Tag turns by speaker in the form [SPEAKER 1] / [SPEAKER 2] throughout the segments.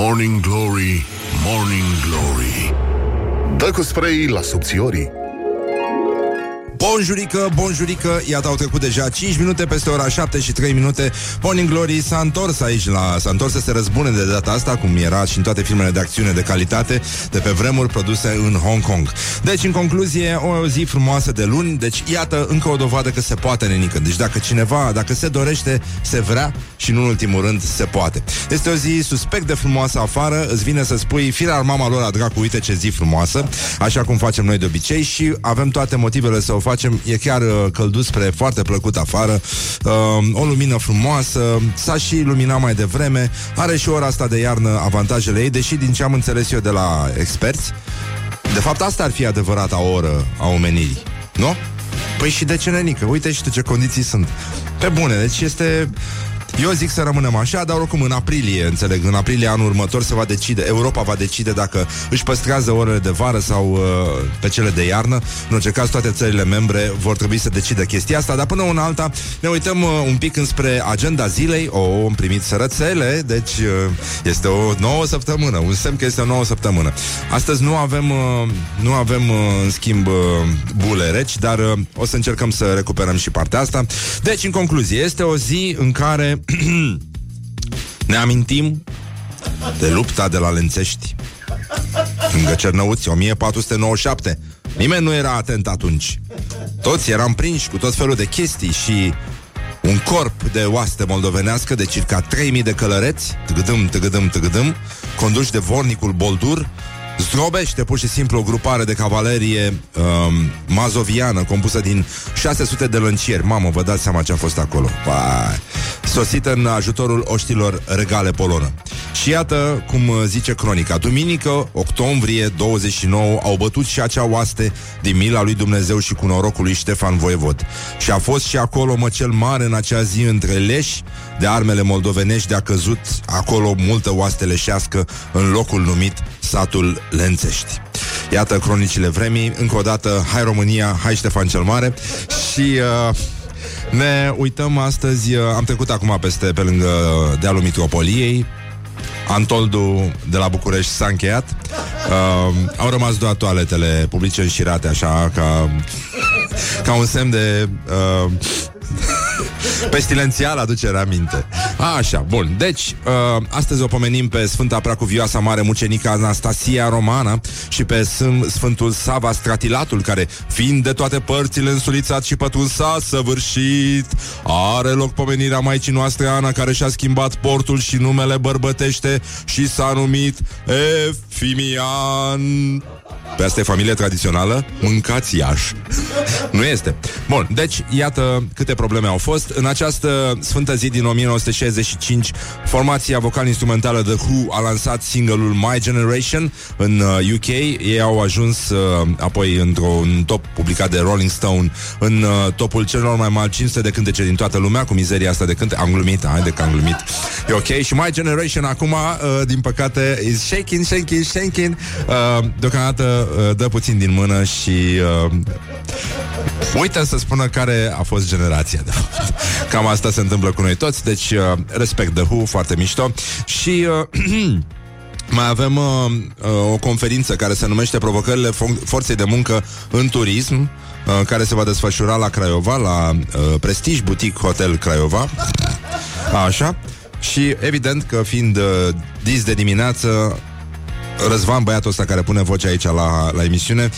[SPEAKER 1] Morning Glory, Morning Glory. Dă cu spray la subțiorii
[SPEAKER 2] Bonjurică, bonjurică, iată au trecut deja 5 minute peste ora 7 și 3 minute. Morning Glory s-a întors aici la... S-a întors să se răzbune de data asta Cum era și în toate filmele de acțiune de calitate De pe vremuri produse în Hong Kong. Deci, în concluzie, o zi frumoasă de luni. Deci, iată, încă o dovadă că se poate, nenică. Deci dacă cineva, dacă se dorește, se vrea Și, în ultimul rând, se poate. Este o zi suspect de frumoasă afară. Îți vine să spui, firar mama lor a dracu, uite ce zi frumoasă. Așa cum facem noi de obicei Și avem toate motivele să o facem E chiar uh, călduț spre foarte plăcut afară uh, O lumină frumoasă S-a și luminat mai devreme Are și ora asta de iarnă avantajele ei Deși din ce am înțeles eu de la experți De fapt asta ar fi adevărata oră a omenirii Nu? Păi și de ce nenică? Uite și tu ce condiții sunt Pe bune, deci este eu zic să rămânem așa, dar oricum în aprilie, înțeleg, în aprilie anul următor se va decide, Europa va decide dacă își păstrează orele de vară sau uh, pe cele de iarnă. În orice caz, toate țările membre vor trebui să decidă chestia asta, dar până una alta ne uităm uh, un pic înspre agenda zilei. O, oh, am primit sărățele, deci uh, este o nouă săptămână, un semn că este o nouă săptămână. Astăzi nu avem, uh, nu avem uh, în schimb uh, bule reci, dar uh, o să încercăm să recuperăm și partea asta. Deci, în concluzie, este o zi în care ne amintim de lupta de la Lențești Lângă Cernăuți, 1497 Nimeni nu era atent atunci. Toți eram prinși cu tot felul de chestii și un corp de oaste moldovenească de circa 3000 de călăreți, tăgădâm, tăgădâm, tăgădâm, conduși de vornicul Boldur, zdrobește pur și simplu o grupare de cavalerie um, mazoviană compusă din 600 de lăncieri. Mamă, vă dați seama ce a fost acolo. Pai. Sosită în ajutorul oștilor regale polonă. Și iată cum zice cronica. Duminică, octombrie 29, au bătut și acea oaste din mila lui Dumnezeu și cu norocul lui Ștefan Voievod. Și a fost și acolo mă cel mare în acea zi între leși de armele moldovenești de a căzut acolo multă oaste leșească în locul numit satul Lențești. Iată cronicile vremii, încă o dată, hai România, hai Ștefan cel Mare. Și uh, ne uităm astăzi, uh, am trecut acum peste pe lângă dealul Mitropoliei, Antoldu de la București s-a încheiat. Uh, Au rămas doar toaletele publice înșirate Așa ca Ca un semn de uh, Pestilențial aducere aminte Așa, bun, deci uh, Astăzi o pomenim pe Sfânta Preacuvioasa Mare Mucenica Anastasia Romana Și pe Sfântul Sava Stratilatul Care, fiind de toate părțile însulițat și pătrunsat Săvârșit Are loc pomenirea Maicii noastre Ana Care și-a schimbat portul și numele bărbătește Și s-a numit Efimian pe asta e familie tradițională? Mâncați Iași. nu este. Bun, deci, iată câte probleme au fost. În această sfântă zi din 1965, formația vocal-instrumentală The Who a lansat single-ul My Generation în UK. Uh, Ei au ajuns uh, apoi într-un top publicat de Rolling Stone în uh, topul celor mai mari 500 de cântece din toată lumea, cu mizeria asta de cânte. Am glumit, haide că am glumit. E ok. Și My Generation acum, uh, din păcate, is shaking, shaking, shaking. Uh, deocamdată uh, dă puțin din mână și uh, uită să spună care a fost generația de fapt. Cam asta se întâmplă cu noi toți, deci uh, respect de Who, foarte mișto. Și uh, mai avem uh, uh, o conferință care se numește Provocările fo- forței de muncă în turism, uh, care se va desfășura la Craiova, la uh, Prestige Boutique Hotel Craiova. Așa. Și evident că fiind uh, dis de dimineață, Răzvan, băiatul ăsta care pune voce aici la, la emisiune,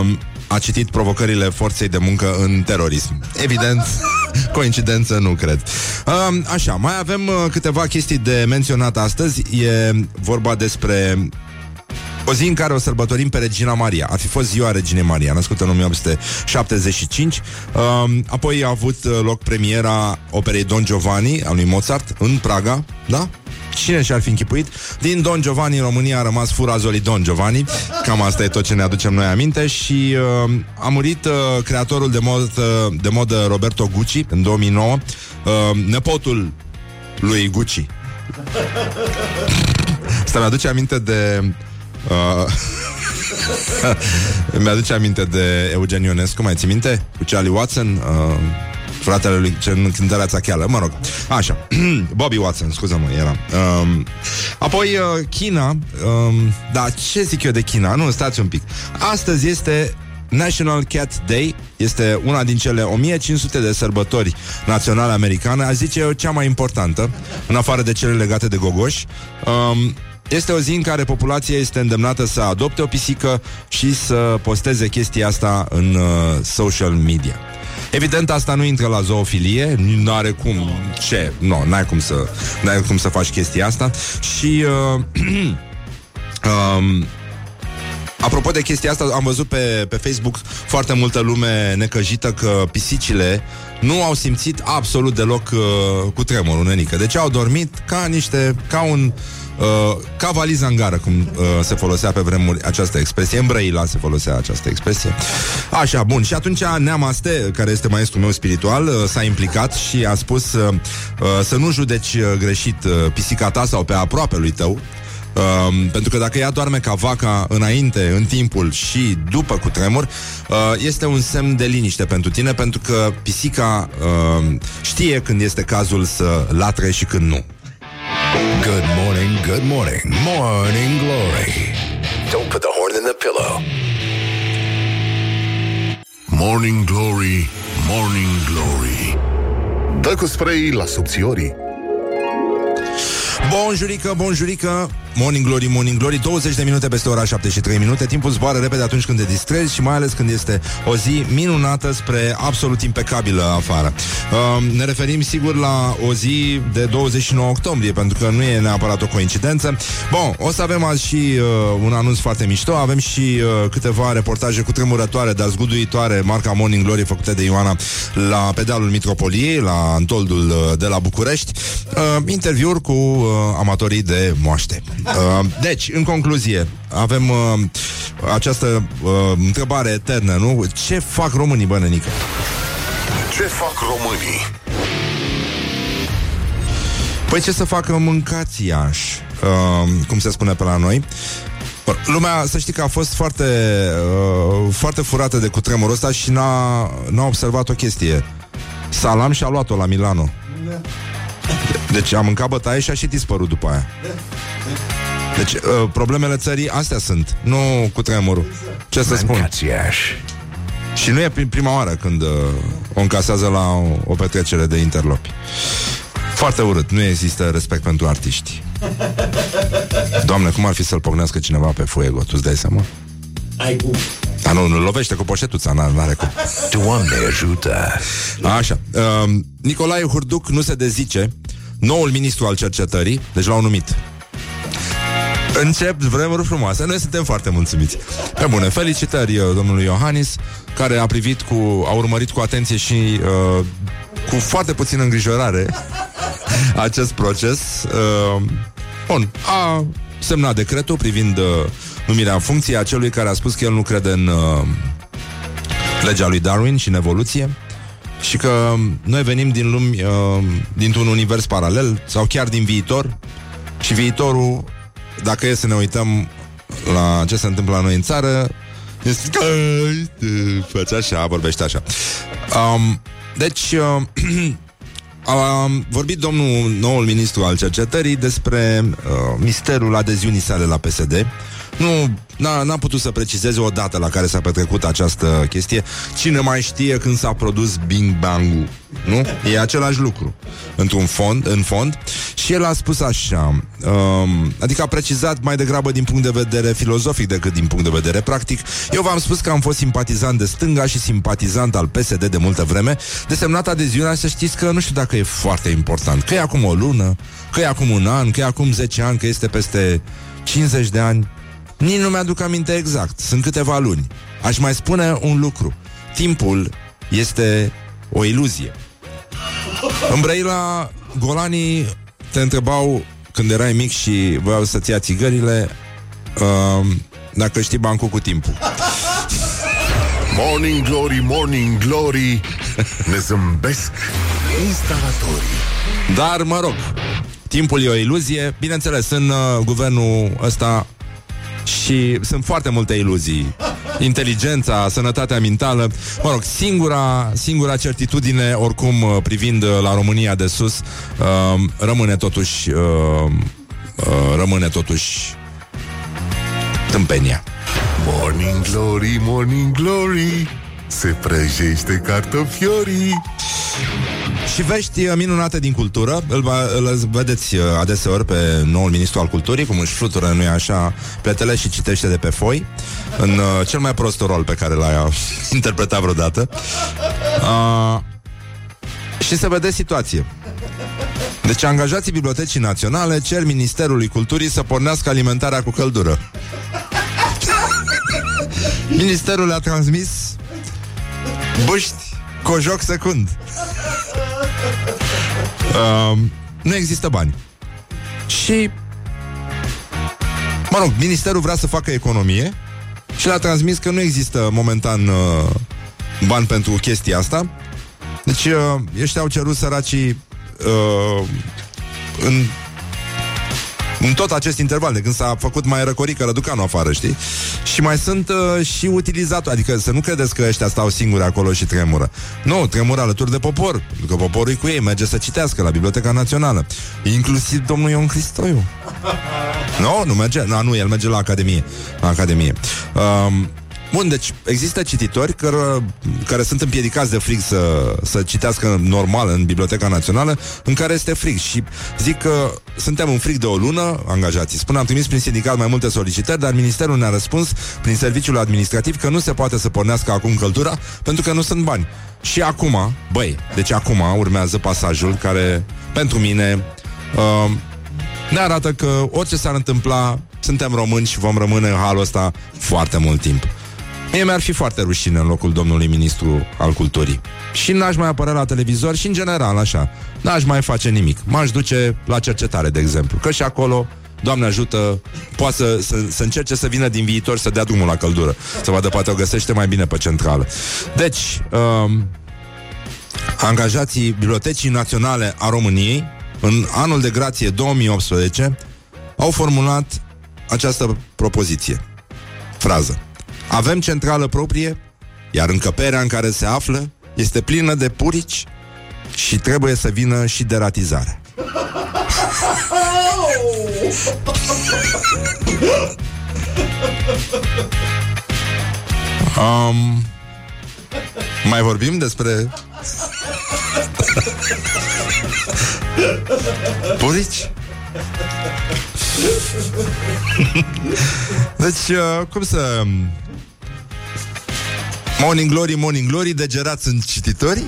[SPEAKER 2] um, a citit provocările forței de muncă în terorism. Evident, coincidență, nu cred. Um, așa, mai avem uh, câteva chestii de menționat astăzi. E vorba despre o zi în care o sărbătorim pe Regina Maria. Ar fi fost ziua Reginei Maria, născută în 1875. Um, apoi a avut uh, loc premiera operei Don Giovanni a lui Mozart în Praga, da? Cine și-ar fi închipuit? Din Don Giovanni în România a rămas furazolii Don Giovanni Cam asta e tot ce ne aducem noi aminte Și uh, a murit uh, creatorul de, mod, uh, de modă Roberto Gucci În 2009 uh, Nepotul lui Gucci Asta mi-aduce aminte de uh, Mi-aduce aminte de Eugen Ionescu Mai ții minte? Cu Charlie Watson uh, Fratele lui ce cântărea cheală, mă rog. Așa. Bobby Watson, scuză-mă, era. Um, apoi uh, China. Um, da, ce zic eu de China? Nu, stați un pic. Astăzi este National Cat Day este una din cele 1500 de sărbători naționale americane, aș zice eu cea mai importantă, în afară de cele legate de gogoși. Um, este o zi în care populația este îndemnată să adopte o pisică și să posteze chestia asta în uh, social media. Evident, asta nu intră la zoofilie, nu are cum, ce, nu, no, n-ai cum să, n-ai cum să faci chestia asta și uh, um, Apropo de chestia asta, am văzut pe, pe Facebook foarte multă lume necăjită că pisicile nu au simțit absolut deloc uh, cu tremurul, nenică. Deci au dormit ca niște, ca un Uh, ca valiza în gară, cum uh, se folosea pe vremuri această expresie. În Brăila se folosea această expresie. Așa, bun. Și atunci Neamaste, care este maestrul meu spiritual, uh, s-a implicat și a spus uh, uh, să nu judeci uh, greșit uh, pisica ta sau pe aproape lui tău, Uh, pentru că dacă ea doarme ca vaca înainte, în timpul și după cu tremur, uh, este un semn de liniște pentru tine, pentru că pisica uh, știe când este cazul să latre și când nu.
[SPEAKER 1] Good morning, good morning, morning glory. Don't put the horn in the pillow. Morning glory, morning glory. Dă cu spray la subțiorii.
[SPEAKER 2] Bonjurică, bonjurică Morning Glory, Morning Glory 20 de minute peste ora 7 și 3 minute. Timpul zboară repede atunci când te distrezi Și mai ales când este o zi minunată Spre absolut impecabilă afară. Uh, Ne referim sigur la o zi de 29 octombrie Pentru că nu e neapărat o coincidență. Bun, o să avem azi și uh, un anunț foarte mișto. Avem și uh, câteva reportaje cu tremurătoare Dar zguduitoare. Marca Morning Glory făcute de Ioana La pedalul Mitropoliei La Antoldul uh, de la București. Uh, Interviuri cu uh, amatorii de moaște Uh, deci, în concluzie, avem uh, această uh, întrebare eternă, nu? Ce fac românii, bănănică?
[SPEAKER 1] Ce fac românii?
[SPEAKER 2] Păi ce să facă mâncați Iași, uh, cum se spune pe la noi. Lumea, să știi că a fost foarte, uh, foarte furată de cutremurul ăsta și n-a, n-a observat o chestie. Salam și-a luat-o la Milano. Da. Deci a mâncat bătaie și a și dispărut după aia. Deci uh, problemele țării astea sunt, nu cu tremurul. Ce să spun? Și nu e prima oară când uh, o încasează la o, o petrecere de interlopi. Foarte urât, nu există respect pentru artiști. Doamne, cum ar fi să-l pognească cineva pe fuego, tu-ți dai seama? Ai cum. Dar nu, nu lovește cu poșetuța, n-are cum.
[SPEAKER 1] Doamne ajută!
[SPEAKER 2] Așa. Uh, Nicolae Hurduc nu se dezice noul ministru al cercetării, deci l-au numit. Încep vremuri frumoase. Noi suntem foarte mulțumiți. Pe bune, felicitări uh, domnului Iohannis, care a privit cu, a urmărit cu atenție și uh, cu foarte puțină îngrijorare acest proces. Uh, bun, a semnat decretul privind uh, numirea în funcție a celui care a spus că el nu crede în uh, legea lui Darwin și în evoluție și că noi venim din lumi, uh, dintr-un univers paralel sau chiar din viitor și viitorul, dacă e să ne uităm la ce se întâmplă la noi în țară, este face așa, vorbește așa. Um, deci, uh, a vorbit domnul noul ministru al cercetării despre uh, misterul adeziunii sale la PSD nu, n-a, n-a putut să precizeze o dată la care s-a petrecut această chestie. Cine mai știe când s-a produs Bing Bang-ul? Nu? E același lucru. Într-un fond, în fond. Și el a spus așa, um, adică a precizat mai degrabă din punct de vedere filozofic decât din punct de vedere practic. Eu v-am spus că am fost simpatizant de stânga și simpatizant al PSD de multă vreme. Desemnat adeziunea, să știți că nu știu dacă e foarte important. Că e acum o lună, că e acum un an, că e acum 10 ani, că este peste 50 de ani. Nici nu mi-aduc aminte exact. Sunt câteva luni. Aș mai spune un lucru. Timpul este o iluzie. În Brăila, golanii te întrebau când erai mic și voiau să-ți ia țigările uh, dacă știi bancul cu timpul.
[SPEAKER 1] Morning Glory, Morning Glory Ne zâmbesc instalatorii
[SPEAKER 2] Dar, mă rog, timpul e o iluzie Bineînțeles, în uh, guvernul ăsta și sunt foarte multe iluzii inteligența, sănătatea mentală. Mă rog, singura, singura certitudine, oricum, uh, privind uh, la România de sus, uh, rămâne totuși uh, uh, rămâne totuși tâmpenia.
[SPEAKER 1] Morning Glory, Morning Glory, se prăjește cartofiorii.
[SPEAKER 2] Și vești uh, minunate din cultură Îl, va, îl vedeți uh, adeseori pe noul ministru al culturii Cum își flutură, nu așa, pletele și citește de pe foi În uh, cel mai prost rol pe care l-a interpretat vreodată uh, Și se vede situație deci angajații Bibliotecii Naționale cer Ministerului Culturii să pornească alimentarea cu căldură. Ministerul a transmis Buști Cojoc secund. Uh, Nu există bani. Și Mă rog, ministerul vrea să facă economie Și l-a transmis că nu există momentan uh, Bani pentru chestia asta. Deci uh, ăștia au cerut săracii uh, În în tot acest interval, de când s-a făcut mai răcorică Răducanu afară, știi? Și mai sunt uh, și utilizatori, adică să nu credeți că ăștia stau singuri acolo și tremură. Nu, tremură alături de popor, pentru că poporul e cu ei, merge să citească la Biblioteca Națională. Inclusiv domnul Ion Cristoiu. Nu, no, nu merge, no, nu, el merge la Academie. La Academie. Um, Bun, deci există cititori care, care sunt împiedicați de frig să, să citească normal în Biblioteca Națională, în care este frig. Și zic că suntem în frig de o lună, angajații. Spun, am trimis prin sindicat mai multe solicitări, dar ministerul ne-a răspuns prin serviciul administrativ că nu se poate să pornească acum căldura pentru că nu sunt bani. Și acum, băi, deci acum urmează pasajul care, pentru mine, uh, ne arată că orice s-ar întâmpla, suntem români și vom rămâne în halul ăsta foarte mult timp. Mie mi-ar fi foarte rușine în locul domnului ministru al culturii. Și n-aș mai apărea la televizor și în general așa. N-aș mai face nimic. M-aș duce la cercetare, de exemplu. Că și acolo Doamne ajută, poate să, să, să încerce să vină din viitor să dea drumul la căldură. Să vadă, poate o găsește mai bine pe centrală. Deci, um, angajații Bibliotecii Naționale a României, în anul de grație 2018, au formulat această propoziție. Frază. Avem centrală proprie, iar încăperea în care se află este plină de purici și trebuie să vină și deratizarea. Um, mai vorbim despre Purici? deci, uh, cum să Morning Glory, Morning Glory, degerați în cititori?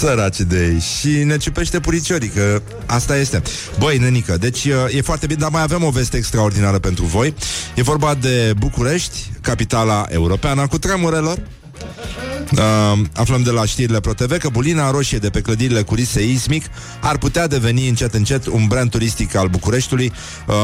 [SPEAKER 2] Săraci de ei. Și ne ciupește puriciorii, că asta este. Băi, nenică, deci e foarte bine Dar mai avem o veste extraordinară pentru voi. E vorba de București, capitala europeană cu tremurelor Uh, aflăm de la știrile ProTV că bulina roșie de pe clădirile cu risc seismic ar putea deveni încet încet un brand turistic al Bucureștiului uh,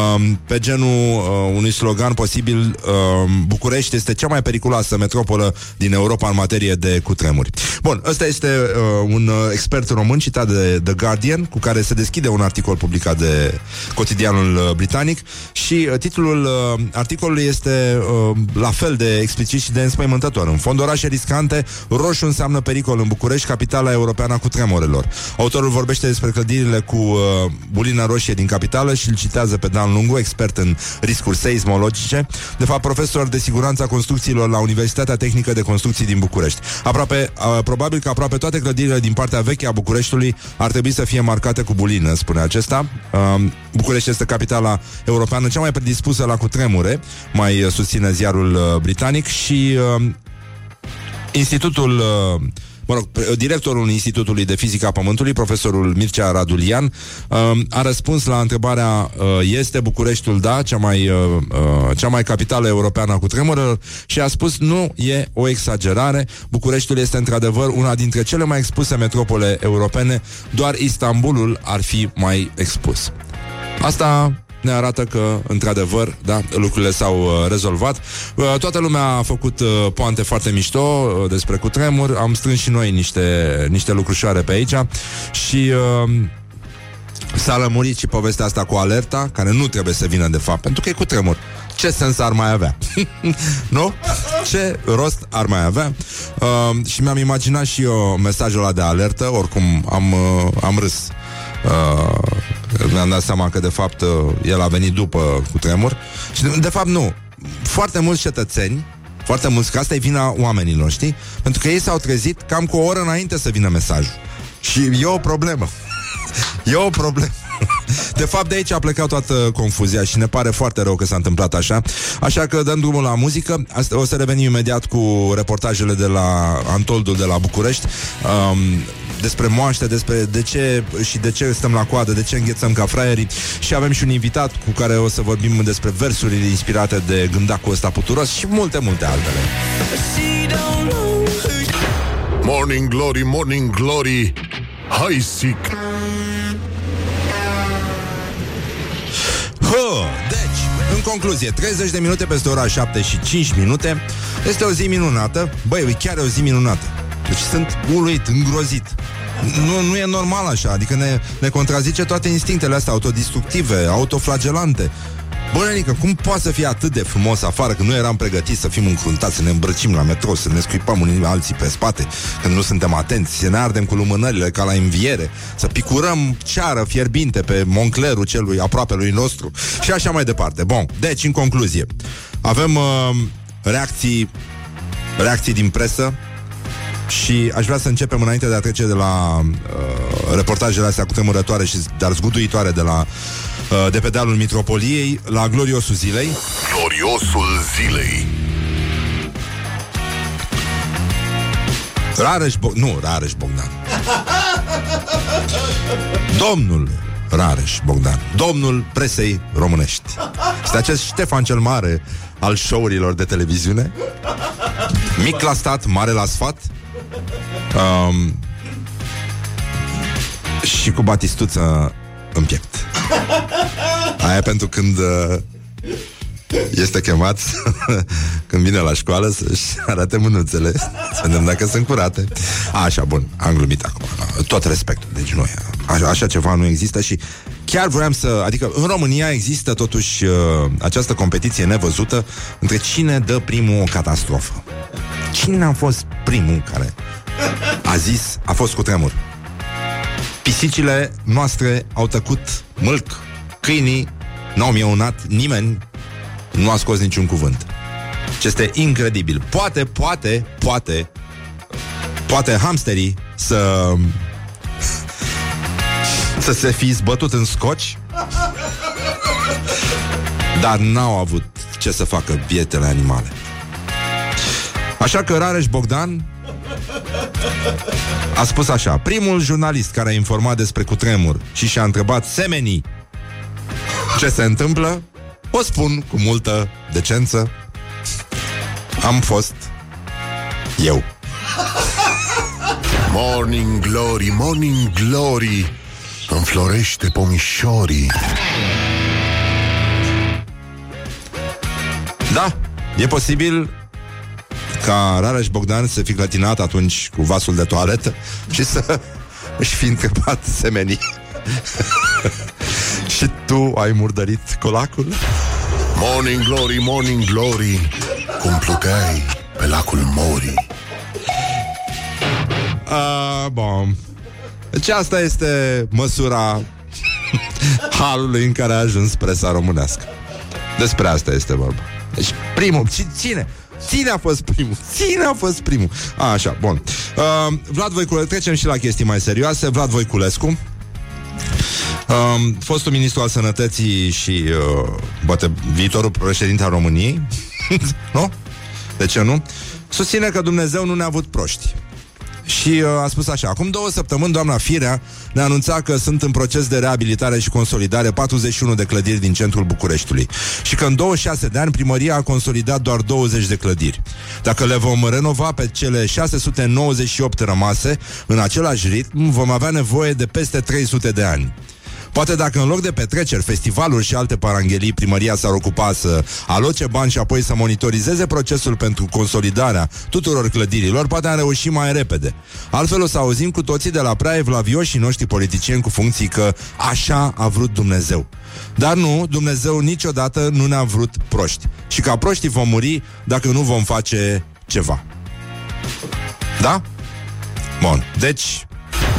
[SPEAKER 2] pe genul uh, unui slogan posibil uh, București este cea mai periculoasă metropolă din Europa în materie de cutremuri. Bun, ăsta este uh, un uh, expert român citat de The Guardian cu care se deschide un articol publicat de cotidianul uh, britanic și uh, titlul uh, articolului este uh, la fel de explicit și de înspăimântător. În fond, orașe riscante Roșu înseamnă pericol în București, capitala europeană a cutremurelor. Autorul vorbește despre clădirile cu uh, bulina roșie din capitală și îl citează pe Dan Lungu, expert în riscuri seismologice, de fapt profesor de siguranță a construcțiilor la Universitatea Tehnică de Construcții din București. Aproape, uh, probabil că aproape toate clădirile din partea veche a Bucureștiului ar trebui să fie marcate cu bulină, spune acesta. Uh, București este capitala europeană cea mai predispusă la cutremure, mai uh, susține ziarul uh, britanic și uh, Institutul uh, mă rog, directorul Institutului de Fizică a Pământului, profesorul Mircea Radulian, um, a răspuns la întrebarea uh, este Bucureștiul, da, cea mai, uh, cea mai capitală europeană a cutremurelor și a spus nu e o exagerare, Bucureștiul este într-adevăr una dintre cele mai expuse metropole europene, doar Istanbulul ar fi mai expus. Asta ne arată că, într-adevăr, da, lucrurile s-au uh, rezolvat. Uh, toată lumea a făcut uh, poante foarte mișto uh, despre cutremur. Am strâns și noi niște, niște lucrușoare pe aici și... Uh, S-a lămurit și povestea asta cu alerta, care nu trebuie să vină de fapt, pentru că e cu tremur. Ce sens ar mai avea? nu? Ce rost ar mai avea? Uh, și mi-am imaginat și eu mesajul ăla de alertă, oricum am, uh, am râs. Uh, mi-am dat seama că de fapt uh, el a venit după cu tremur și de fapt nu. Foarte mulți cetățeni foarte mulți, că asta e vina oamenilor, știi? Pentru că ei s-au trezit cam cu o oră înainte să vină mesajul. Și e o problemă. e o problemă. De fapt, de aici a plecat toată confuzia și ne pare foarte rău că s-a întâmplat așa. Așa că dăm drumul la muzică. Asta, o să revenim imediat cu reportajele de la Antoldul de la București. Um, despre moaște, despre de ce și de ce stăm la coadă, de ce înghețăm ca fraierii și avem și un invitat cu care o să vorbim despre versurile inspirate de gândacul ăsta puturos și multe, multe altele.
[SPEAKER 1] Morning Glory, Morning Glory, hai sic!
[SPEAKER 2] Hă, deci, în concluzie, 30 de minute peste ora 7 și 5 minute Este o zi minunată Băi, chiar e o zi minunată Deci sunt uluit, îngrozit. Nu, nu e normal așa, adică ne, ne contrazice toate instinctele astea autodistructive, autoflagelante. Bă, cum poate să fie atât de frumos afară Când nu eram pregătiți să fim încruntați Să ne îmbrăcim la metrou, să ne scuipăm unii alții pe spate Când nu suntem atenți Să ne ardem cu lumânările ca la înviere Să picurăm ceară fierbinte Pe monclerul celui aproape lui nostru Și așa mai departe. Bun, deci în concluzie Avem uh, reacții Reacții din presă și aș vrea să începem înainte de a trece de la uh, reportajele astea cu tremurătoare și dar zguduitoare de la uh, de pe dealul Mitropoliei la gloriosul zilei.
[SPEAKER 1] Gloriosul zilei.
[SPEAKER 2] Rareș Bo- nu, Rareș Bogdan. Domnul Rareș Bogdan, domnul presei românești. Este acest Ștefan cel Mare al show-urilor de televiziune. Mic la stat, mare la sfat. Um, și cu batistuță în piept. Aia pentru când uh, este chemat când vine la școală să-și arate mânuțele, să vedem dacă sunt curate. A, așa, bun, am glumit acum. Tot respectul, deci nu așa, așa ceva nu există și chiar vreau să... Adică în România există totuși uh, această competiție nevăzută între cine dă primul o catastrofă. Cine a fost primul care a zis, a fost cu tremur. Pisicile noastre au tăcut mâlc, câinii n-au mieunat, nimeni nu a scos niciun cuvânt. Ce este incredibil. Poate, poate, poate, poate hamsterii să să se fi zbătut în scoci, dar n-au avut ce să facă bietele animale. Așa că Rareș Bogdan a spus așa Primul jurnalist care a informat despre cutremur Și și-a întrebat semenii Ce se întâmplă O spun cu multă decență Am fost Eu.
[SPEAKER 1] Morning Glory, Morning Glory Înflorește pomișorii.
[SPEAKER 2] Da, e posibil ca Rareș Bogdan să fi clătinat atunci cu vasul de toaletă și să își fi întrebat semenii. și tu ai murdărit colacul?
[SPEAKER 1] Morning Glory, Morning Glory Cum pluteai pe lacul Mori
[SPEAKER 2] Uh, bun. Deci asta este măsura halului în care a ajuns presa românească. Despre asta este vorba. Deci primul, cine? Cine a fost primul? Cine a fost primul? A, așa, bun. Uh, Vlad Voiculescu, trecem și la chestii mai serioase. Vlad Voiculescu, um, fostul ministru al sănătății și uh, poate viitorul președinte al României, nu? De ce nu? Susține că Dumnezeu nu ne-a avut proști. Și uh, a spus așa Acum două săptămâni doamna Firea ne anunța că sunt în proces de reabilitare și consolidare 41 de clădiri din centrul Bucureștiului și că în 26 de ani primăria a consolidat doar 20 de clădiri. Dacă le vom renova pe cele 698 rămase în același ritm, vom avea nevoie de peste 300 de ani. Poate dacă în loc de petreceri, festivaluri și alte paranghelii, primăria s-ar ocupa să aloce bani și apoi să monitorizeze procesul pentru consolidarea tuturor clădirilor, poate am reușit mai repede. Altfel o să auzim cu toții de la prea evlavioșii noștri politicieni cu funcții că așa a vrut Dumnezeu. Dar nu, Dumnezeu niciodată nu ne-a vrut proști. Și ca proștii vom muri dacă nu vom face ceva. Da? Bun, deci...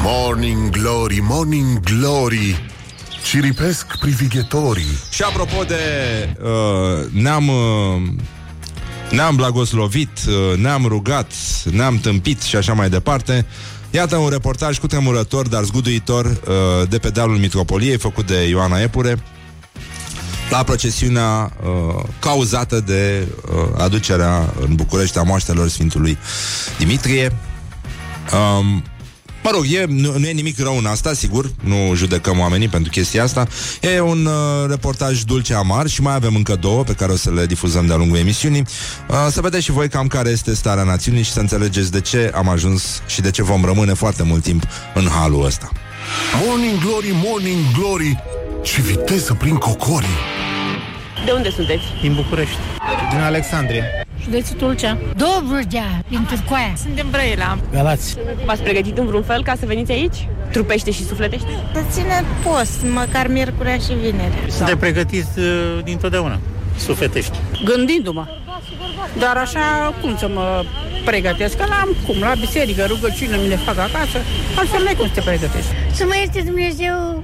[SPEAKER 1] Morning Glory, Morning Glory Ciripesc privighetorii
[SPEAKER 2] Și apropo de uh, ne-am... Uh, ne-am blagoslovit, uh, ne-am rugat, ne-am tâmpit și așa mai departe. Iată un reportaj cu tremurător, dar zguduitor uh, de pe dealul Mitropoliei, făcut de Ioana Epure, la procesiunea uh, cauzată de uh, aducerea în București a moaștelor Sfintului Dimitrie. Um, Mă rog, e, nu, nu e nimic rău în asta, sigur, nu judecăm oamenii pentru chestia asta. E un uh, reportaj dulce amar și mai avem încă două pe care o să le difuzăm de-a lungul emisiunii. Uh, să vedeți și voi cam care este starea națiunii și să înțelegeți de ce am ajuns și de ce vom rămâne foarte mult timp în halul ăsta.
[SPEAKER 1] Morning Glory, Morning Glory Ce viteză prin cocorii
[SPEAKER 3] De unde sunteți?
[SPEAKER 4] Din București. Din Alexandria.
[SPEAKER 5] Județul Tulcea. Dobrogea, din Turcoaia.
[SPEAKER 3] Sunt din Brăila.
[SPEAKER 4] Galați.
[SPEAKER 3] V-ați pregătit în vreun fel ca să veniți aici? Trupește și sufletește?
[SPEAKER 5] Să ține post, măcar miercurea și vineri.
[SPEAKER 4] Suntem pregătiți uh, dintotdeauna. Sufletești.
[SPEAKER 6] gândindu-mă. Dar așa, cum să mă pregătesc? Că l-am cum, la biserică, rugăciune mi le fac acasă, altfel n-ai cum să te pregătești.
[SPEAKER 5] Să mă ierte Dumnezeu,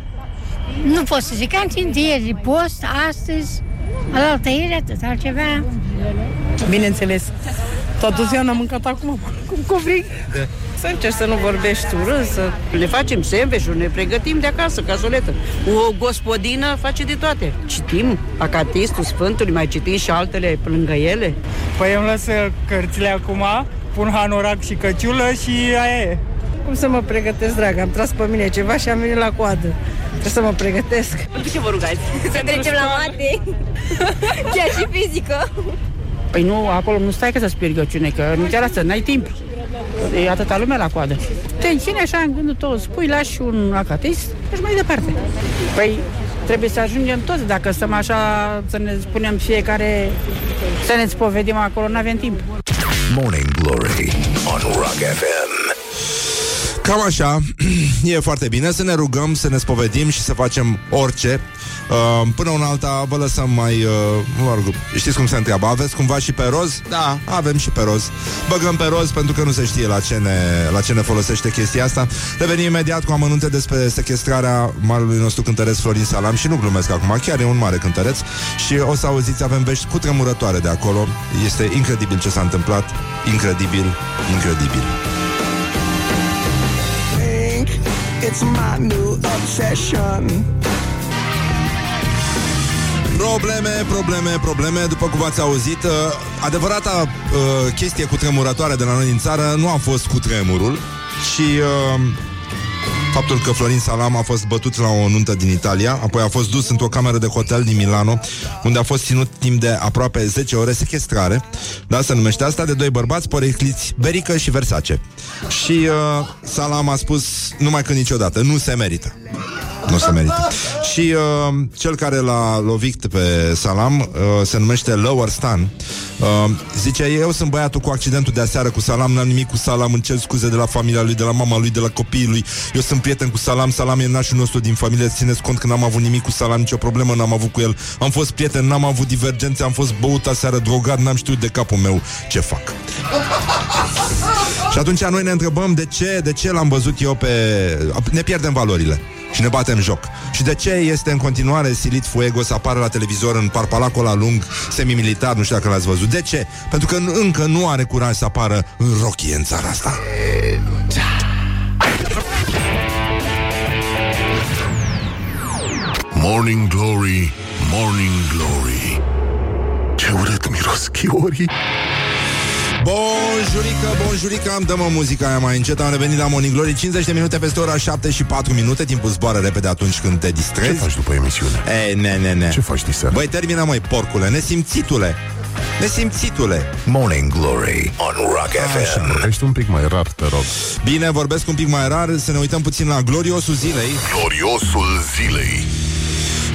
[SPEAKER 5] nu pot să zic, am ținut ieri post, astăzi, alaltă ieri, atât, altceva.
[SPEAKER 6] Bineînțeles, toată ziua n-am mâncat acum, cum covrig. Să încerci să nu vorbești urât, să le facem sandwich ne pregătim de acasă, cazoletă. O gospodină face de toate. Citim Acatistul Sfântului, mai citim și altele pe lângă ele.
[SPEAKER 7] Păi îmi lăsă cărțile acum, pun hanorac și căciulă și aia e.
[SPEAKER 6] Cum să mă pregătesc, dragă? Am tras pe mine ceva și am venit la coadă. Trebuie să mă pregătesc.
[SPEAKER 3] Pentru ce vă rugați?
[SPEAKER 8] Să trecem la mate, chiar și fizică.
[SPEAKER 6] Păi nu, acolo nu stai ca să spui rugăciune, că nu te lasă, n-ai timp. E atâta lume la coadă. Te închine așa în gândul tău, spui, lași un acatist, și mai departe. Păi trebuie să ajungem toți, dacă stăm așa să ne spunem fiecare, să ne spovedim acolo, nu avem timp.
[SPEAKER 1] Morning Glory on Rock FM
[SPEAKER 2] Cam așa, e foarte bine să ne rugăm, să ne spovedim și să facem orice. Uh, până una alta vă lăsăm mai... Uh, mă rog, știți cum se întreabă? Aveți cumva și pe roz? Da, avem și pe roz. Băgăm pe roz pentru că nu se știe la ce ne, la ce ne folosește chestia asta. Revenim imediat cu amănunte despre sequestrarea marelui nostru cântăreț Florin Salam și nu glumesc acum, chiar e un mare cântăreț și o să auziți, avem vești cu tremurătoare de acolo. Este incredibil ce s-a întâmplat. Incredibil, incredibil.
[SPEAKER 9] It's my new obsession.
[SPEAKER 2] Probleme, probleme, probleme După cum ați auzit uh, Adevărata uh, chestie cu tremurătoare de la noi din țară Nu a fost cu tremurul Și uh, faptul că Florin Salam a fost bătut la o nuntă din Italia Apoi a fost dus într-o cameră de hotel din Milano Unde a fost ținut timp de aproape 10 ore sequestrare Da, se numește asta De doi bărbați porecliți Berică și Versace. Și uh, Salam a spus Numai că niciodată, nu se merită nu se merită. Și uh, cel care l-a lovit pe Salam uh, se numește Lower Stan. Uh, zice, eu sunt băiatul cu accidentul de aseară cu Salam, n-am nimic cu Salam, îmi cer scuze de la familia lui, de la mama lui, de la copiii lui. Eu sunt prieten cu Salam, Salam e nașul nostru din familie, țineți cont că n-am avut nimic cu Salam, nicio problemă n-am avut cu el. Am fost prieten, n-am avut divergențe, am fost băut aseară, drogat, n-am știut de capul meu ce fac. Și atunci noi ne întrebăm de ce, de ce l-am văzut eu pe... Ne pierdem valorile și ne batem joc. Și de ce este în continuare silit Fuego să apară la televizor în parpalacul la lung, semimilitar, nu știu dacă l-ați văzut. De ce? Pentru că încă nu are curaj să apară în rochie în țara asta.
[SPEAKER 1] Morning Glory, Morning Glory Ce urât miros chiorii
[SPEAKER 2] Bonjurică, bonjurică, am dăm o muzica aia mai încet Am revenit la Morning Glory 50 de minute peste ora 7 și 4 minute Timpul zboară repede atunci când te
[SPEAKER 1] Ce
[SPEAKER 2] distrezi
[SPEAKER 1] faci după emisiune?
[SPEAKER 2] Ei, ne, ne, ne
[SPEAKER 1] Ce faci diseară?
[SPEAKER 2] Băi, termină, măi, porcule, nesimțitule Nesimțitule
[SPEAKER 1] Morning Glory on Rock FM.
[SPEAKER 10] Vorbești un pic mai rar, te rog.
[SPEAKER 2] Bine, vorbesc un pic mai rar Să ne uităm puțin la gloriosul zilei
[SPEAKER 1] Gloriosul zilei.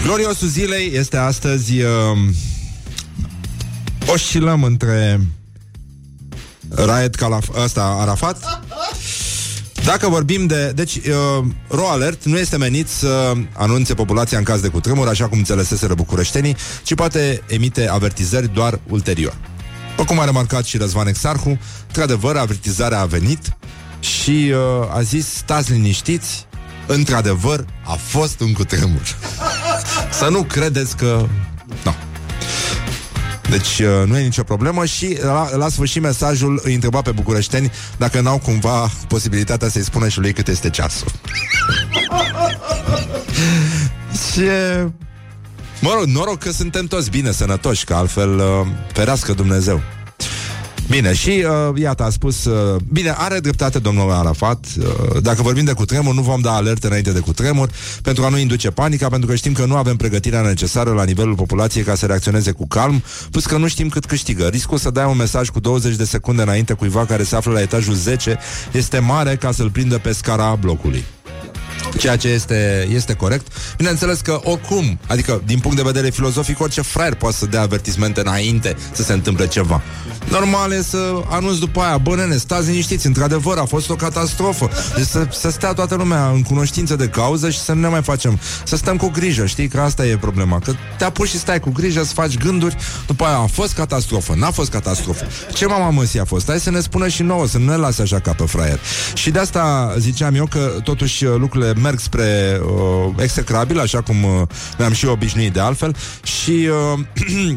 [SPEAKER 2] Gloriosul zilei este astăzi uh, Oscilăm între Raed Calaf ăsta, Arafat dacă vorbim de... Deci, uh, Ro Alert nu este menit să anunțe populația în caz de cutremur, așa cum înțeleseseră bucureștenii, ci poate emite avertizări doar ulterior. După cum a remarcat și Răzvan Exarhu, într-adevăr, avertizarea a venit și uh, a zis, stați liniștiți, într-adevăr, a fost un cutremur. să nu credeți că... No. Deci uh, nu e nicio problemă și la, la sfârșit mesajul îi întreba pe bucureșteni dacă n-au cumva posibilitatea să-i spună și lui cât este ceasul. și Mă rog, noroc că suntem toți bine, sănătoși, că altfel uh, ferească Dumnezeu. Bine, și uh, iată, a spus uh, Bine, are dreptate domnul Arafat. Uh, Dacă vorbim de cutremur, nu vom da alerte înainte de cutremur Pentru a nu induce panica Pentru că știm că nu avem pregătirea necesară La nivelul populației ca să reacționeze cu calm. Plus că nu știm cât câștigă. Riscul să dai un mesaj cu 20 de secunde înainte Cuiva care se află la etajul 10 Este mare ca să-l prindă pe scara blocului Ceea ce este, este corect. Bineînțeles că oricum Adică din punct de vedere filozofic Orice fraier poate să dea avertismente înainte Să se întâmple ceva. Normal e să anunț după aia Bă nene, stați liniștiți, într-adevăr a fost o catastrofă. Deci să, să stea toată lumea În cunoștință de cauză și să nu ne mai facem Să stăm cu grijă, știi? Că asta e problema Că te apuci și stai cu grijă, să faci gânduri După aia a fost catastrofă, n-a fost catastrofă. Ce mama măsie a fost? Hai să ne spună și nouă Să nu ne lase așa ca pe fraier. Și de asta ziceam eu că totuși lucrurile merg spre uh, execrabil, așa cum uh, ne-am și obișnuit de altfel și uh,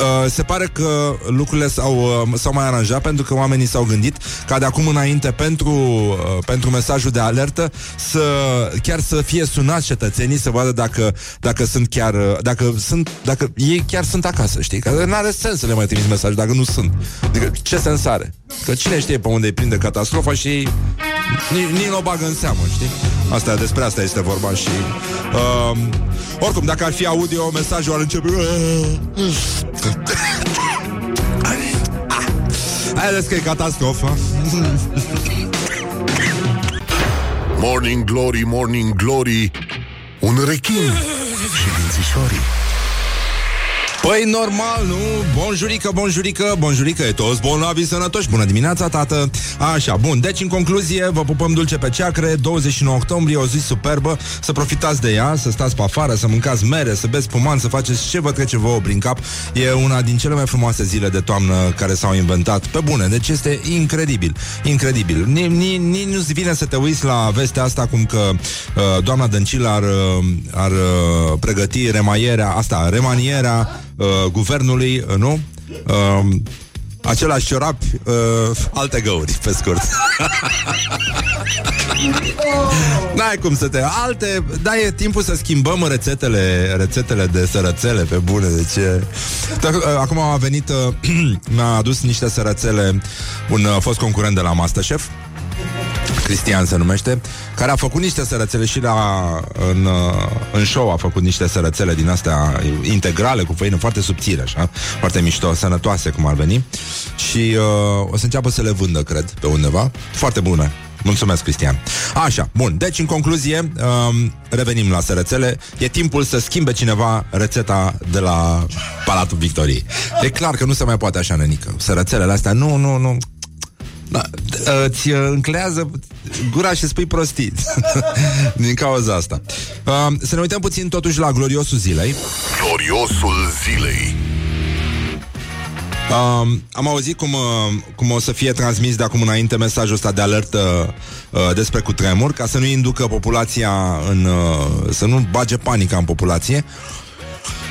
[SPEAKER 2] Uh, se pare că lucrurile s-au, uh, s-au mai aranjat pentru că oamenii s-au gândit ca de acum înainte pentru, uh, pentru mesajul de alertă să chiar să fie sunat cetățenii să vadă dacă, dacă sunt chiar uh, dacă, sunt, dacă ei chiar sunt acasă, știi? Că nu are sens să le mai trimiți mesaj dacă nu sunt. Adică ce sens are? Că cine știe pe unde îi prinde catastrofa și ei nici, nici nu o bagă în seamă, știi? Asta, despre asta este vorba și... Uh, oricum, dacă ar fi audio, mesajul ar începe... Haideți că e catastrofă.
[SPEAKER 1] Morning Glory, Morning Glory, un rechin și dințișorii.
[SPEAKER 2] Păi normal, nu? Bonjurică, bonjurică, bonjurică, e toți bolnavi sănătoși. Bună dimineața, tată! Așa, bun, deci în concluzie, vă pupăm dulce pe ceacre 29 octombrie, o zi superbă. Să profitați de ea, să stați pe afară Să mâncați mere, să beți puman, să faceți ce vă trece vouă prin cap. E una din cele mai frumoase zile de toamnă Care s-au inventat, pe bune Deci este incredibil, incredibil. Nici ni, nu-ți vine să te uiți la vestea asta Cum că uh, doamna Dăncilă ar, uh, ar uh, pregăti remaierea Asta, remanierea uh, guvernului, uh, nu? Uh, același ciorapi, uh, alte găuri, pe scurt. N-ai cum să te... Alte... Da, e timpul să schimbăm rețetele, rețetele de sărățele, pe bune, de ce... Dar, uh, acum a venit... Uh, mi-a adus niște sărățele un uh, fost concurent de la Masterchef, Cristian se numește, care a făcut niște sărățele și la, în, uh, în show a făcut niște sărățele din astea integrale, cu făină foarte subțire, așa, foarte mișto, sănătoase, cum ar veni. Și uh, o să înceapă să le vândă, cred, pe undeva. Foarte bune. Mulțumesc, Cristian. Așa, bun. Deci, în concluzie, um, revenim la sărățele. E timpul să schimbe cineva rețeta de la Palatul Victoriei. E clar că nu se mai poate așa, nenică. Sărățelele astea, nu, nu, nu. Da, îți uh, înclează gura și spui prostii. Din cauza asta. Uh, Să ne uităm puțin totuși la gloriosul zilei.
[SPEAKER 1] Gloriosul zilei.
[SPEAKER 2] uh, Am auzit cum, uh, cum o să fie transmis de acum înainte mesajul ăsta de alertă uh, despre cutremur Ca să nu inducă populația în... Uh, să nu bage panica în populație.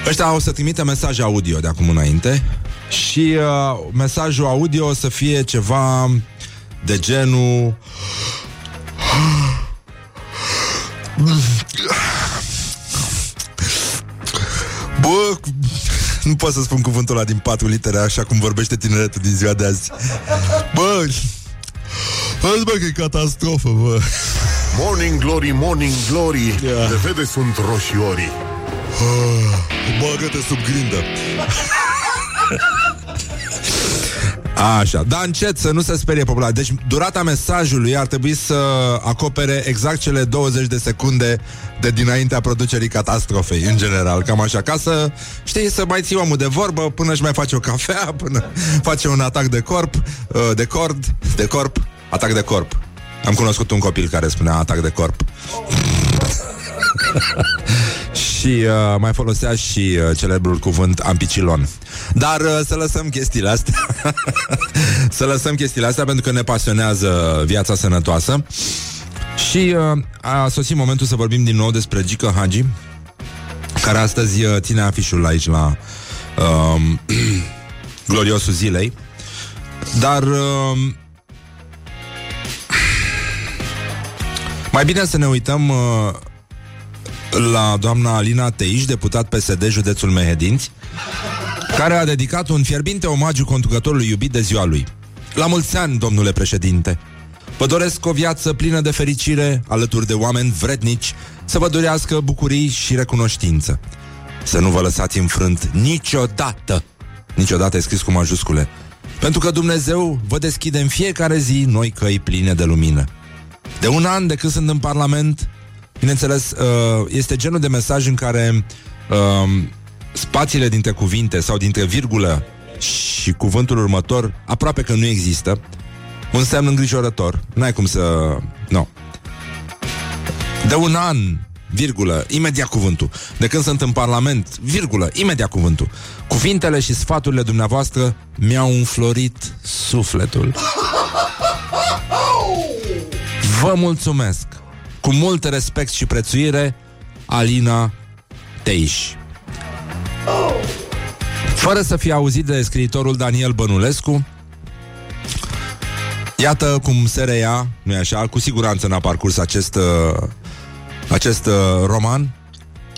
[SPEAKER 2] Ăștia o să trimite mesaj audio de acum înainte și uh, mesajul audio o să fie ceva de genul Bă, nu pot să spun cuvântul ăla din patru litere Așa cum vorbește tineretul din ziua de azi Bă, Azi bă că e catastrofă, bă
[SPEAKER 1] Morning Glory, Morning Glory,
[SPEAKER 2] Yeah.
[SPEAKER 1] de vede sunt roșiorii.
[SPEAKER 2] Bagă-te sub grindă Așa, da, încet să nu se sperie populația. Deci durata mesajului ar trebui să acopere exact cele 20 de secunde de dinaintea producerii catastrofei, în general, cam așa, ca să, știi, să mai ții omul de vorbă până își mai face o cafea, până face un atac de corp, uh, de cord, de corp, atac de corp. Am cunoscut un copil care spunea atac de corp. și uh, mai folosea și uh, celebrul cuvânt ampicilon. Dar uh, să lăsăm chestiile astea. să lăsăm chestiile astea pentru că ne pasionează viața sănătoasă. Și uh, a sosit momentul să vorbim din nou despre Gica Hagi, care astăzi uh, ține afișul aici la uh, gloriosul zilei. Dar uh, mai bine să ne uităm uh, la doamna Alina Teiș, deputat PSD județul Mehedinți, care a dedicat un fierbinte omagiu conducătorului iubit de ziua lui. La mulți ani, domnule președinte! Vă doresc o viață plină de fericire, alături de oameni vrednici, să vă dorească bucurii și recunoștință. Să nu vă lăsați înfrânt niciodată. Niciodată e scris cu majuscule. Pentru că Dumnezeu vă deschide în fiecare zi noi căi pline de lumină. De un an de când sunt în Parlament, bineînțeles, uh, este genul de mesaj în care uh, spațiile dintre cuvinte sau dintre virgulă și cuvântul următor aproape că nu există. Un semn îngrijorător. N-ai cum să... Nu. De un an, virgulă, imediat cuvântul. De când sunt în Parlament, virgulă, imediat cuvântul. Cuvintele și sfaturile dumneavoastră mi-au înflorit sufletul. Vă mulțumesc. Cu mult respect și prețuire, Alina Teiș. Fără să fie auzit de scriitorul Daniel Bănulescu, iată cum se reia, nu așa, cu siguranță n-a parcurs acest, uh, acest uh, roman,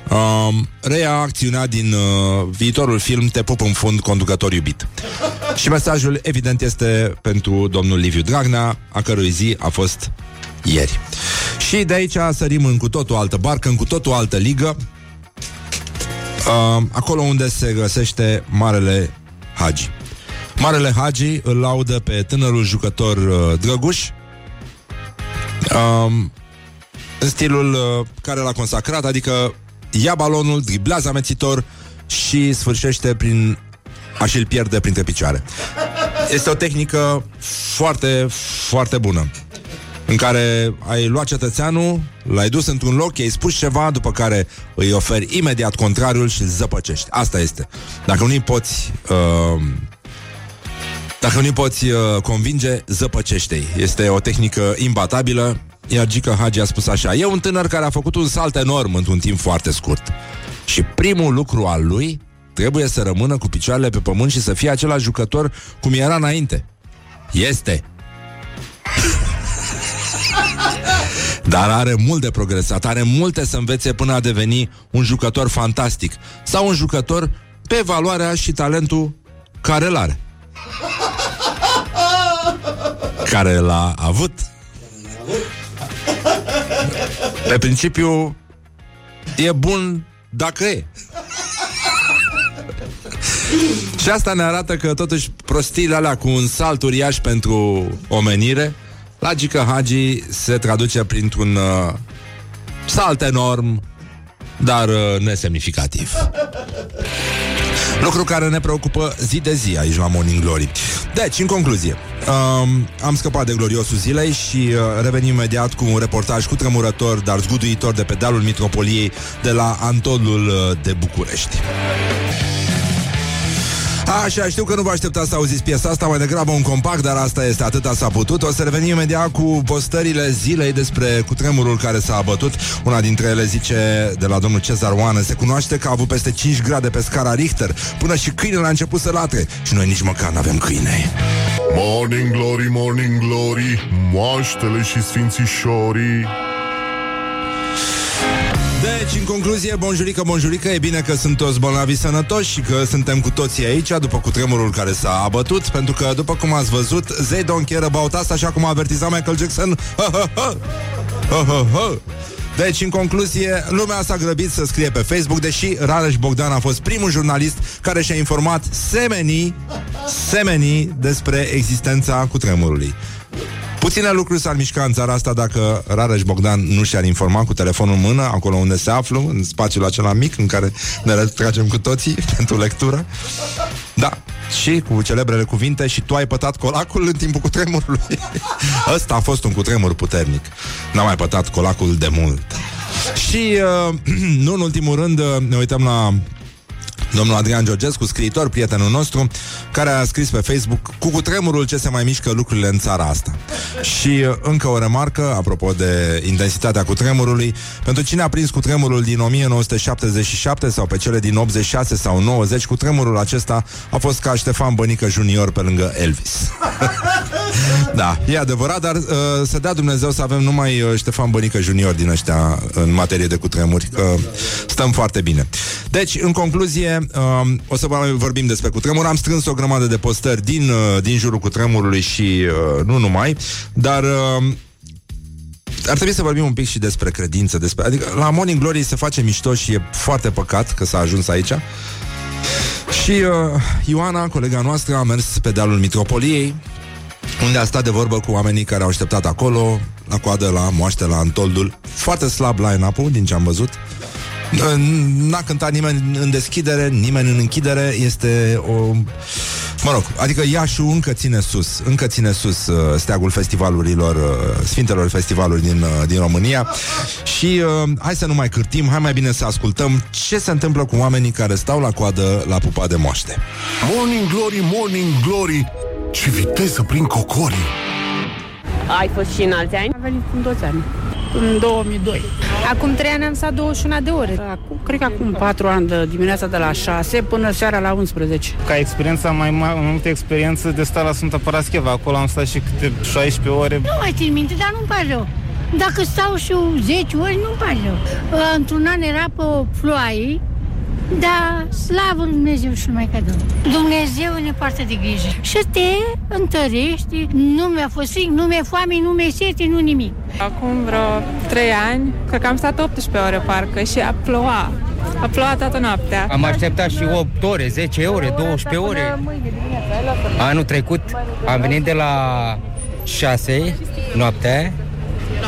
[SPEAKER 2] um, reia acțiunea din uh, viitorul film Te pup în fund, conducător iubit. Și mesajul, evident, este pentru domnul Liviu Dragnea, a cărui zi a fost ieri. Și de aici sărim în cu totul altă barcă, în cu totul altă ligă, uh, acolo unde se găsește Marele Hagi. Marele Hagi îl laudă pe tânărul jucător uh, Drăguș, uh, în stilul uh, care l-a consacrat, adică ia balonul, driblează amețitor și sfârșește prin a și-l pierde printre picioare. Este o tehnică foarte, foarte bună în care ai luat cetățeanul, l-ai dus într-un loc, i-ai spus ceva, după care îi oferi imediat contrariul și îl zăpăcești. Asta este. Dacă nu-i poți... Uh, dacă nu-i poți uh, convinge, zăpăcește-i. Este o tehnică imbatabilă, iar Gica Hagi a spus așa, e un tânăr care a făcut un salt enorm într-un timp foarte scurt. Și primul lucru al lui trebuie să rămână cu picioarele pe pământ și să fie același jucător cum era înainte. Este. Dar are mult de progresat, are multe să învețe până a deveni un jucător fantastic sau un jucător pe valoarea și talentul care îl are. Care l-a avut. Pe principiu, e bun dacă e. Și asta ne arată că totuși prostiile alea cu un salt uriaș pentru omenire Logica Hagi se traduce printr-un uh, salt enorm, dar uh, nesemnificativ. Lucru care ne preocupă zi de zi aici la Morning Glory. Deci, în concluzie, um, am scăpat de gloriosul zilei și uh, revenim imediat cu un reportaj cu tremurător, dar zguduitor de pe dealul Mitropoliei de la Antolul uh, de București. Așa, știu că nu vă așteptați să auziți piesa asta, mai degrabă un compact, dar asta este, atâta s-a putut. O să revenim imediat cu postările zilei despre cutremurul care s-a abătut. Una dintre ele zice de la domnul Cezar Oană, se cunoaște că a avut peste 5 grade pe scara Richter, până și câinele a început să latre. Și noi nici măcar nu avem câine.
[SPEAKER 1] Morning Glory, Morning Glory, moaștele și sfințișorii.
[SPEAKER 2] Deci, în concluzie, bonjurică, bonjurică, e bine că sunt toți bolnavi sănătoși și că suntem cu toții aici după cutremurul care s-a abătut, pentru că, după cum ați văzut, They don't care about us, așa cum a avertizat Michael Jackson. Ha, ha, ha. Ha, ha, ha. Deci, în concluzie, lumea s-a grăbit să scrie pe Facebook, deși Rareș Bogdan a fost primul jurnalist care și-a informat semenii, semenii despre existența cutremurului. Puține lucruri s-ar mișca în țara asta dacă Rareș Bogdan nu și-ar informa cu telefonul în mână, acolo unde se află, în spațiul acela mic în care ne retragem cu toții pentru lectură. Da, și cu celebrele cuvinte și tu ai pătat colacul în timpul cutremurului. Ăsta a fost un cutremur puternic. N-am mai pătat colacul de mult. Și, uh, nu în ultimul rând, uh, ne uităm la Domnul Adrian Georgescu, scriitor, prietenul nostru, care a scris pe Facebook cu cutremurul ce se mai mișcă lucrurile în țara asta. Și uh, încă o remarcă, apropo de intensitatea cutremurului, pentru cine a prins cutremurul din 1977 sau pe cele din 86 sau 90, cutremurul acesta a fost ca Ștefan Bănică Junior pe lângă Elvis. da, e adevărat, dar uh, să dea Dumnezeu să avem numai uh, Ștefan Bănică Junior din ăștia în materie de cutremuri, că stăm foarte bine. Deci, în concluzie, uh, o să mai vorbim despre cutremur. Am strâns o grămadă de postări din, uh, din jurul cutremurului și uh, nu numai, dar... Uh, ar trebui să vorbim un pic și despre credință, despre, adică la Morning Glory se face mișto și e foarte păcat că s-a ajuns aici. Și uh, Ioana, colega noastră, a mers pe dealul Mitropoliei, unde a stat de vorbă cu oamenii care au așteptat acolo, la coadă, la moaște, la Antoldul. Foarte slab line-up-ul, din ce am văzut. N-a cântat nimeni în deschidere, nimeni în închidere, este o... Mă rog, adică Iașu încă ține sus, încă ține sus uh, steagul festivalurilor, uh, Sfintelor Festivaluri din, uh, din România și uh, hai să nu mai cârtim, hai mai bine să ascultăm ce se întâmplă cu oamenii care stau la coadă la pupa de moaște.
[SPEAKER 1] Morning Glory, Morning Glory Ce viteză prin cocorii
[SPEAKER 3] Ai fost și în alți ani?
[SPEAKER 6] A venit în toți ani. În 2002.
[SPEAKER 8] Acum trei ani am stat 21 de ore.
[SPEAKER 6] Acum, cred că acum 4 ani de dimineața de la 6 până seara la 11.
[SPEAKER 10] Ca experiență, am mai, mai, mai multă experiență de stat la Sfânta Parascheva. Acolo am stat și câte 16 ore.
[SPEAKER 5] Nu mai țin minte, dar nu-mi pare rău. Dacă stau și eu 10 ori, nu-mi pare rău. Uh, Într-un an era pe o ploaie, dar slavă lui Dumnezeu și numai cadou. Dumnezeu ne poartă de grijă. Și te întărești, nu mi-a fost fric, nu mi-e foame, nu mi-e sete, nu nimic.
[SPEAKER 8] Acum vreo 3 ani, cred că am stat 18 ore parcă și a plouat. A plouat toată noaptea.
[SPEAKER 11] Am așteptat și 8 ore, 10 ore, 12 ore. Anul trecut am venit de la 6 noaptea,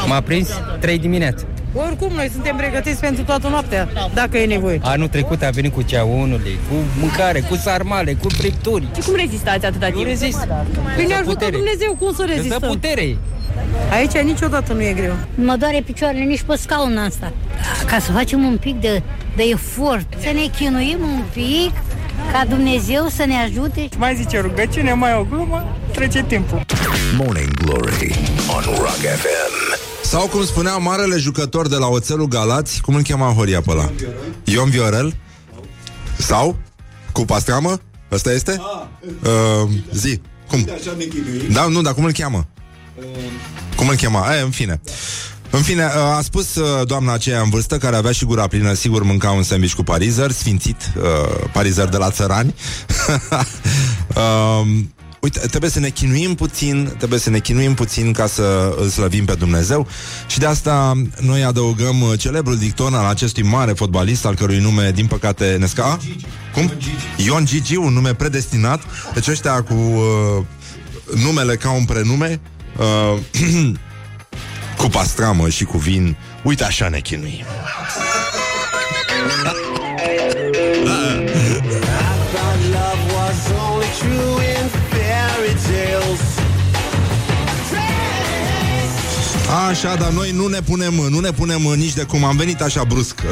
[SPEAKER 11] m-a prins 3 dimineața.
[SPEAKER 6] Oricum, noi suntem pregătiți pentru toată noaptea, dacă e nevoie.
[SPEAKER 11] Anul trecut a venit cu ceaunule, cu mâncare, cu sarmale, cu fripturi.
[SPEAKER 3] Și cum rezistați atâta
[SPEAKER 11] Eu
[SPEAKER 3] timp?
[SPEAKER 11] rezist.
[SPEAKER 6] Păi ne
[SPEAKER 11] Dă
[SPEAKER 6] ajută
[SPEAKER 11] putere.
[SPEAKER 6] Dumnezeu, cum să
[SPEAKER 11] Îți dă
[SPEAKER 6] rezistăm?
[SPEAKER 11] putere.
[SPEAKER 6] Aici niciodată nu e greu.
[SPEAKER 5] Mă doare picioarele nici pe scaun asta. Ca să facem un pic de, de efort, să ne chinuim un pic, ca Dumnezeu să ne ajute.
[SPEAKER 7] Mai zice rugăciune, mai o glumă, trece timpul.
[SPEAKER 1] Morning Glory on Rock FM
[SPEAKER 2] Sau cum spunea marele jucător de la Oțelul Galați, cum îl chema Horia pe ăla? Ion Viorel? Sau? Cu pastramă? Ăsta este? Uh, zi, cum? Da, nu, dar cum îl cheamă? Cum îl chema? E, în fine. În fine, uh, a spus uh, doamna aceea în vârstă, care avea și gura plină, sigur mânca un sandwich cu parizer, sfințit, uh, parizer de la țărani. um, Uite, trebuie să ne chinuim puțin, trebuie să ne chinuim puțin ca să îl slăvim pe Dumnezeu și de asta noi adăugăm uh, celebrul dicton al acestui mare fotbalist, al cărui nume, din păcate, ne sca... Cum? Ion Gigi, un nume predestinat. Deci ăștia cu uh, numele ca un prenume, uh, cu pastramă și cu vin, uite așa ne chinuim. Așa, dar noi nu ne punem, nu ne punem nici de cum am venit așa brusc. Uh,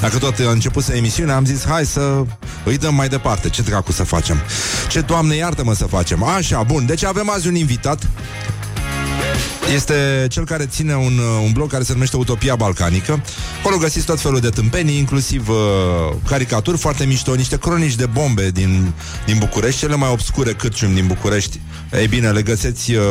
[SPEAKER 2] Dacă tot a început să emisiunea, am zis, hai să îi dăm mai departe. Ce dracu să facem? Ce, Doamne, iartă-mă să facem? Așa, bun. Deci avem azi un invitat. Este cel care ține un, uh, un blog care se numește Utopia Balcanică. Acolo găsiți tot felul de tâmpenii, inclusiv uh, caricaturi foarte mișto, niște cronici de bombe din, din București, cele mai obscure cârciumi din București. Ei bine, le găseți uh,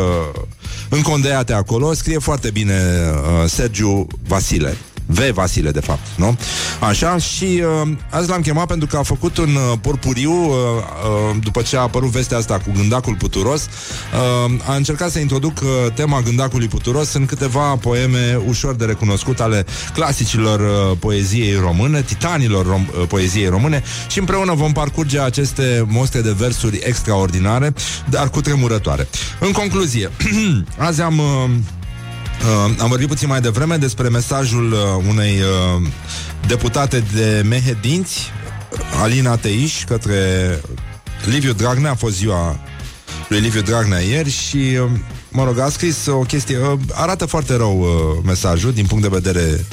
[SPEAKER 2] încondeiate acolo. Scrie foarte bine uh, Sergiu Vasile. V. Vasile, de fapt, nu? Așa, și uh, azi l-am chemat pentru că a făcut un uh, porpuriu uh, uh, după ce a apărut vestea asta cu gândacul puturos. Uh, a încercat să introduc uh, tema gândacului puturos în câteva poeme ușor de recunoscut ale clasicilor uh, poeziei române, titanilor rom- uh, poeziei române și împreună vom parcurge aceste mostre de versuri extraordinare, dar cu tremurătoare. În concluzie, azi am... Uh, Uh, am vorbit puțin mai devreme despre mesajul uh, unei uh, deputate de Mehedinți, Alina Teiș, către Liviu Dragnea, a fost ziua lui Liviu Dragnea ieri și, uh, mă rog, a scris o chestie, uh, arată foarte rău uh, mesajul din punct de vedere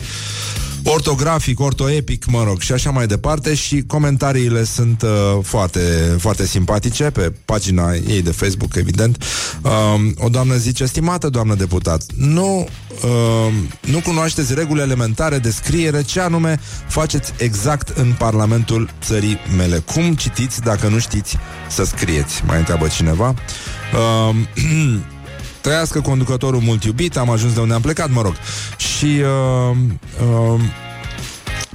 [SPEAKER 2] ortografic, ortoepic, mă rog, și așa mai departe și comentariile sunt uh, foarte, foarte simpatice pe pagina ei de Facebook, evident. Uh, o doamnă zice, stimată doamnă deputat, nu, uh, nu cunoașteți regulile elementare de scriere, ce anume faceți exact în Parlamentul țării mele. Cum citiți dacă nu știți să scrieți? Mai întreabă cineva. Uh, Trăiască conducătorul mult iubit, am ajuns de unde am plecat, mă rog. Și uh, uh,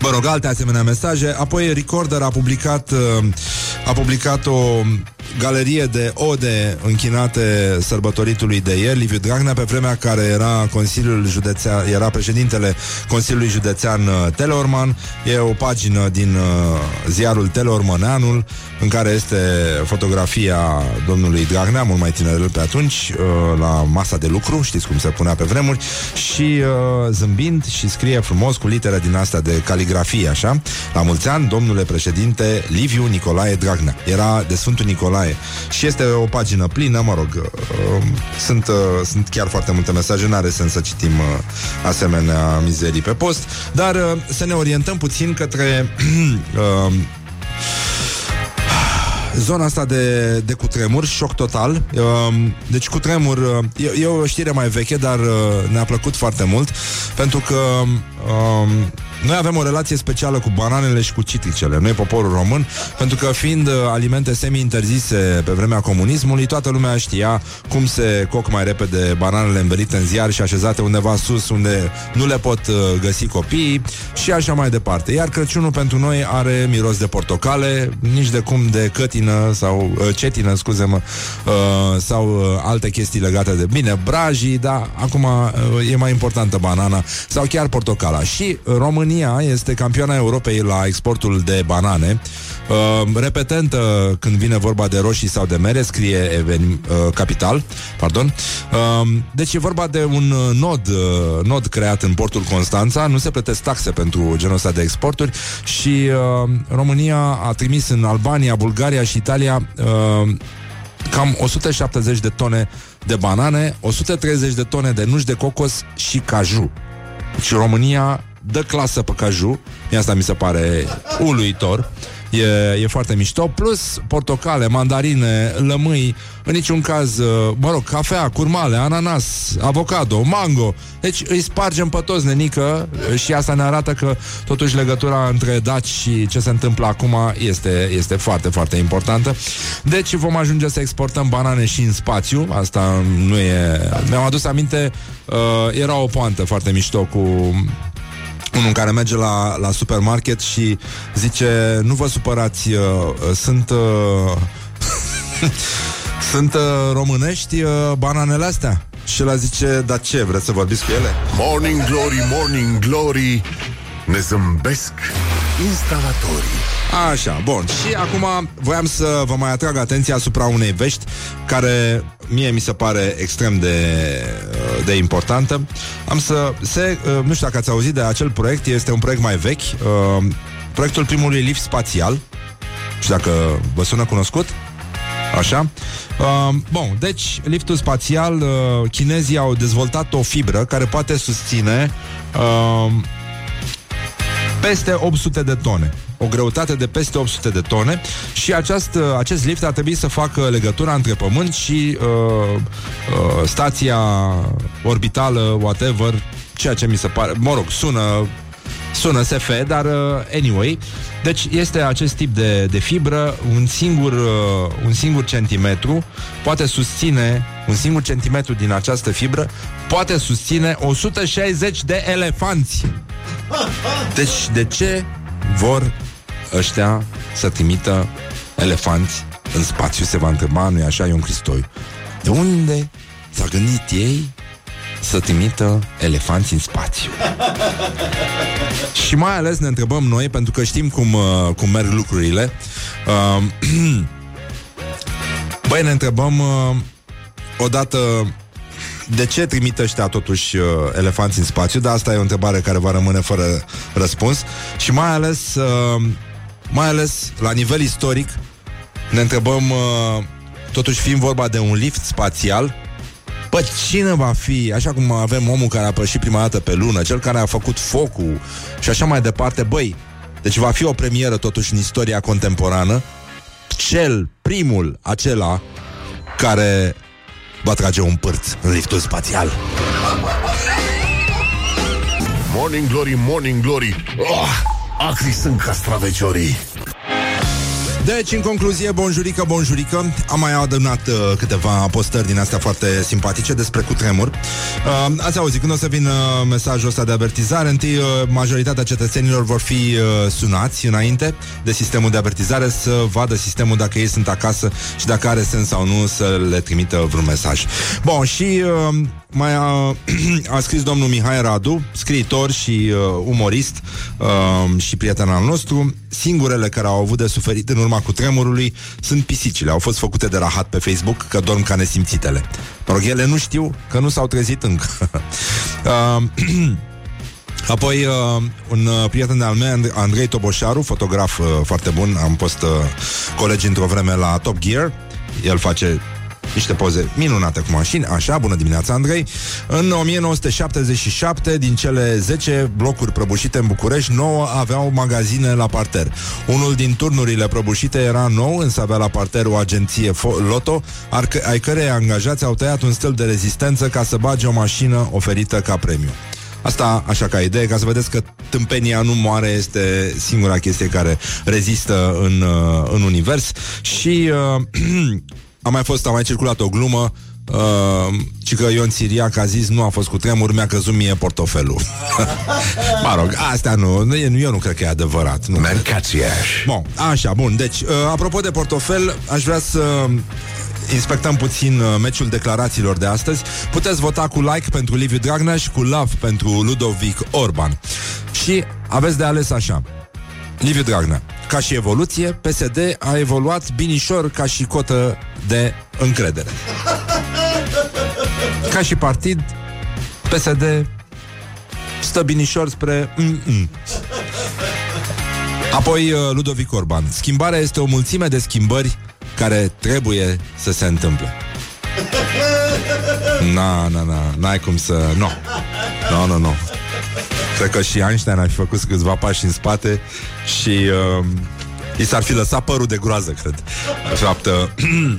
[SPEAKER 2] Mă rog, alte asemenea mesaje. Apoi Recorder a publicat uh, a publicat o galerie de ode închinate sărbătoritului de ieri, Liviu Dragnea, pe vremea care era Consiliul Județean, era președintele Consiliului Județean uh, Teleorman. E o pagină din uh, ziarul Teleormaneanul, în care este fotografia domnului Dragnea, mult mai tinerel pe atunci, uh, la masa de lucru, știți cum se punea pe vremuri, și uh, zâmbind și scrie frumos cu litere din asta de caligrafie, așa, la mulți ani, domnule președinte Liviu Nicolae Dragnea. Era de Sfântul Nicolae și este o pagină plină, mă rog, uh, sunt, uh, sunt chiar foarte multe mesaje, n-are sens să citim uh, asemenea mizerii pe post, dar uh, să ne orientăm puțin către uh, zona asta de, de cutremur, șoc total. Um, Deci cutremur e, e o știre mai veche, dar uh, ne-a plăcut foarte mult, pentru că um, noi avem o relație specială cu bananele și cu citricele, noi poporul român, pentru că fiind uh, alimente semi-interzise pe vremea comunismului, toată lumea știa cum se coc mai repede bananele învelite în ziar și așezate undeva sus, unde nu le pot uh, găsi copiii și așa mai departe. Iar Crăciunul pentru noi are miros de portocale, nici de cum de cătină sau uh, cetină, scuze-mă, uh, sau uh, alte chestii legate de bine, brajii, dar acum uh, e mai importantă banana sau chiar portocala. Și uh, România este campioana Europei la exportul de banane. Uh, repetentă când vine vorba de roșii sau de mere, scrie even, uh, capital, pardon. Uh, deci e vorba de un uh, nod, uh, nod creat în portul Constanța, nu se plătesc taxe pentru genul ăsta de exporturi și uh, România a trimis în Albania, Bulgaria și Italia uh, cam 170 de tone de banane, 130 de tone de nuci de cocos și caju. Și România dă clasă pe caju, Mie asta mi se pare uluitor. E, e foarte mișto. Plus portocale, mandarine, lămâi În niciun caz, uh, mă rog, cafea, curmale, ananas, avocado, mango. Deci îi spargem pe toți, nenică uh, Și asta ne arată că Totuși legătura între daci și ce se întâmplă acum Este, este foarte, foarte importantă. Deci vom ajunge să exportăm banane și în spațiu. Asta nu e... Mi-am adus aminte uh, Era o poantă foarte mișto cu unul care merge la, la supermarket și zice, nu vă supărați, uh, uh, sunt... Uh, sunt uh, românești uh, bananele astea? Și el zice, dar ce, vreți să vorbiți cu ele?
[SPEAKER 1] Morning Glory, Morning Glory Ne zâmbesc instalatorii
[SPEAKER 2] Așa, bun. Și acum voiam să vă mai atrag atenția asupra unei vești care mie mi se pare extrem de, uh, de importantă. Am să... Se, uh, nu știu dacă ați auzit de acel proiect, este un proiect mai vechi, uh, proiectul primului lift spațial. Și dacă vă sună cunoscut, Așa. Uh, bun, deci liftul spațial, uh, chinezii au dezvoltat o fibră care poate susține uh, peste 800 de tone. O greutate de peste 800 de tone și acest, acest lift ar trebui să facă legătura între Pământ și uh, uh, stația orbitală, whatever, ceea ce mi se pare, mă rog, sună sună SF, dar uh, anyway. Deci este acest tip de, de fibră, un singur, uh, un singur centimetru poate susține, un singur centimetru din această fibră poate susține 160 de elefanți. Deci, de ce vor ăștia să trimită elefanți în spațiu? Se va întreba, nu-i așa, Ion Cristoiu. De unde s-a gândit ei să trimită elefanți în spațiu? Și mai ales ne întrebăm noi, pentru că știm cum, uh, cum merg lucrurile. Uh, Băi, ne întrebăm uh, odată de ce trimit ăștia totuși uh, elefanți în spațiu, dar asta e o întrebare care va rămâne fără răspuns și mai ales, uh, mai ales la nivel istoric ne întrebăm, uh, totuși fiind vorba de un lift spațial, Bă, cine va fi, așa cum avem omul care a pășit prima dată pe lună, cel care a făcut focul și așa mai departe, băi, deci va fi o premieră totuși în istoria contemporană, cel, primul, acela care va trage un pârț în liftul spațial.
[SPEAKER 1] Morning Glory, Morning Glory. Oh, Acri sunt castraveciorii.
[SPEAKER 2] Deci, în concluzie, bonjurică, bonjurică Am mai adunat uh, câteva postări din astea foarte simpatice despre cutremur. Uh, Ați auzit, când o să vină mesajul ăsta de avertizare Întâi, uh, majoritatea cetățenilor vor fi uh, sunați înainte de sistemul de avertizare Să vadă sistemul dacă ei sunt acasă Și dacă are sens sau nu să le trimită vreun mesaj. Bun, și... Uh, mai a, a scris domnul Mihai Radu, scriitor și uh, umorist uh, și prieten al nostru. Singurele care au avut de suferit în urma cu tremurului sunt pisicile. Au fost făcute de rahat pe Facebook că dorm ca nesimțitele. Mă rog, ele nu știu că nu s-au trezit încă. uh, Apoi, uh, un uh, prieten al meu, And- Andrei Toboșaru, fotograf uh, foarte bun, am fost uh, colegi într-o vreme la Top Gear. El face niște poze minunate cu mașini, așa, bună dimineața, Andrei. În 1977, din cele 10 blocuri prăbușite în București, 9 aveau magazine la parter. Unul din turnurile prăbușite era nou, însă avea la parter o agenție fo- Loto, ar că- ai cărei angajați au tăiat un stâlp de rezistență ca să bage o mașină oferită ca premiu. Asta așa ca idee, ca să vedeți că tâmpenia nu moare, este singura chestie care rezistă în, uh, în univers. Și uh, a mai fost, a mai circulat o glumă Uh, și că Ion Siriac a zis nu a fost cu tremur, mi-a căzut mie portofelul. mă rog, astea nu, nu, eu nu cred că e adevărat. Nu. Bun, așa, bun. Deci, uh, apropo de portofel, aș vrea să inspectăm puțin uh, meciul declarațiilor de astăzi. Puteți vota cu like pentru Liviu Dragnea și cu love pentru Ludovic Orban. Și aveți de ales așa. Liviu Dragnea. Ca și evoluție, PSD a evoluat binișor ca și cotă de încredere. Ca și partid, PSD stă binișor spre mm-mm. Apoi uh, Ludovic Orban. Schimbarea este o mulțime de schimbări care trebuie să se întâmple. Na, na, na, n-ai cum să... Nu. No. Nu, no, nu, no, nu. Cred că și Einstein ar fi făcut câțiva pași în spate și uh, i s-ar fi lăsat părul de groază, cred. De fapt, uh,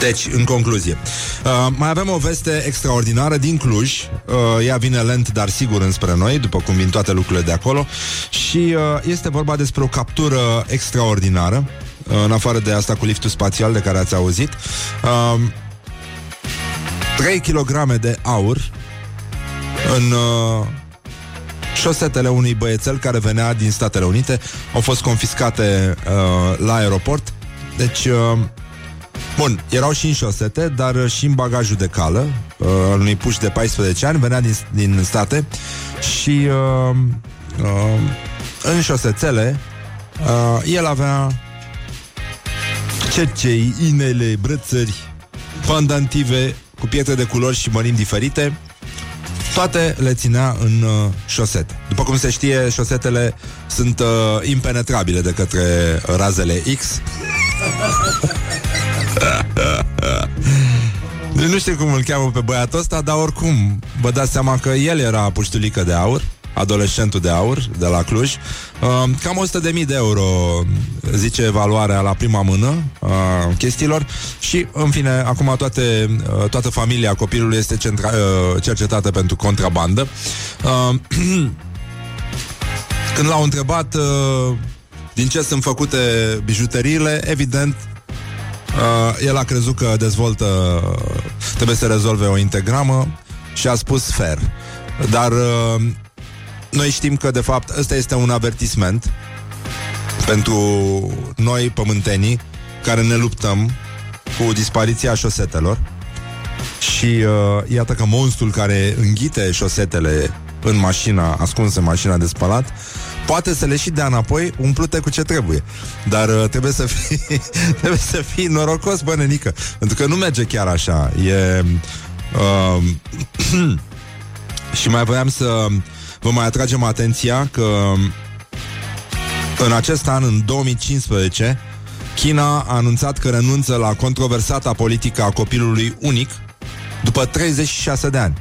[SPEAKER 2] deci, în concluzie, uh, mai avem o veste extraordinară din Cluj. Uh, ea vine lent, dar sigur înspre noi, după cum vin toate lucrurile de acolo. Și uh, este vorba despre o captură extraordinară, uh, în afară de asta cu liftul spațial de care ați auzit. Uh, 3 kg de aur în uh, șosetele unui băiețel care venea din Statele Unite. Au fost confiscate uh, la aeroport. Deci, uh, bun, erau și în șosete, dar și în bagajul de cală uh, al unui puș de 14 ani, venea din, din state și uh, uh, în șosețele uh, el avea cercei, inele, brățări, pandantive cu pietre de culori și mărimi diferite toate le ținea în uh, șosete. După cum se știe, șosetele sunt uh, impenetrabile de către razele X. nu știu cum îl cheamă pe băiatul ăsta, dar oricum vă dați seama că el era puștulică de aur adolescentul de aur de la Cluj. Uh, cam 100.000 de euro, zice valoarea la prima mână uh, chestiilor și, în fine, acum toate, uh, toată familia copilului este centra, uh, cercetată pentru contrabandă. Uh, când l-au întrebat uh, din ce sunt făcute bijuteriile, evident, uh, el a crezut că dezvoltă, trebuie să rezolve o integramă și a spus fer. Dar uh, noi știm că, de fapt, ăsta este un avertisment pentru noi, pământenii, care ne luptăm cu dispariția șosetelor. Și uh, iată că monstrul care înghite șosetele în mașina, ascuns în mașina de spălat, poate să le și dea înapoi umplute cu ce trebuie. Dar uh, trebuie să fii trebuie să fii norocos, bă, nenică. Pentru că nu merge chiar așa. E... Uh, și mai voiam să vă mai atragem atenția că în acest an, în 2015, China a anunțat că renunță la controversata politică a copilului unic după 36 de ani.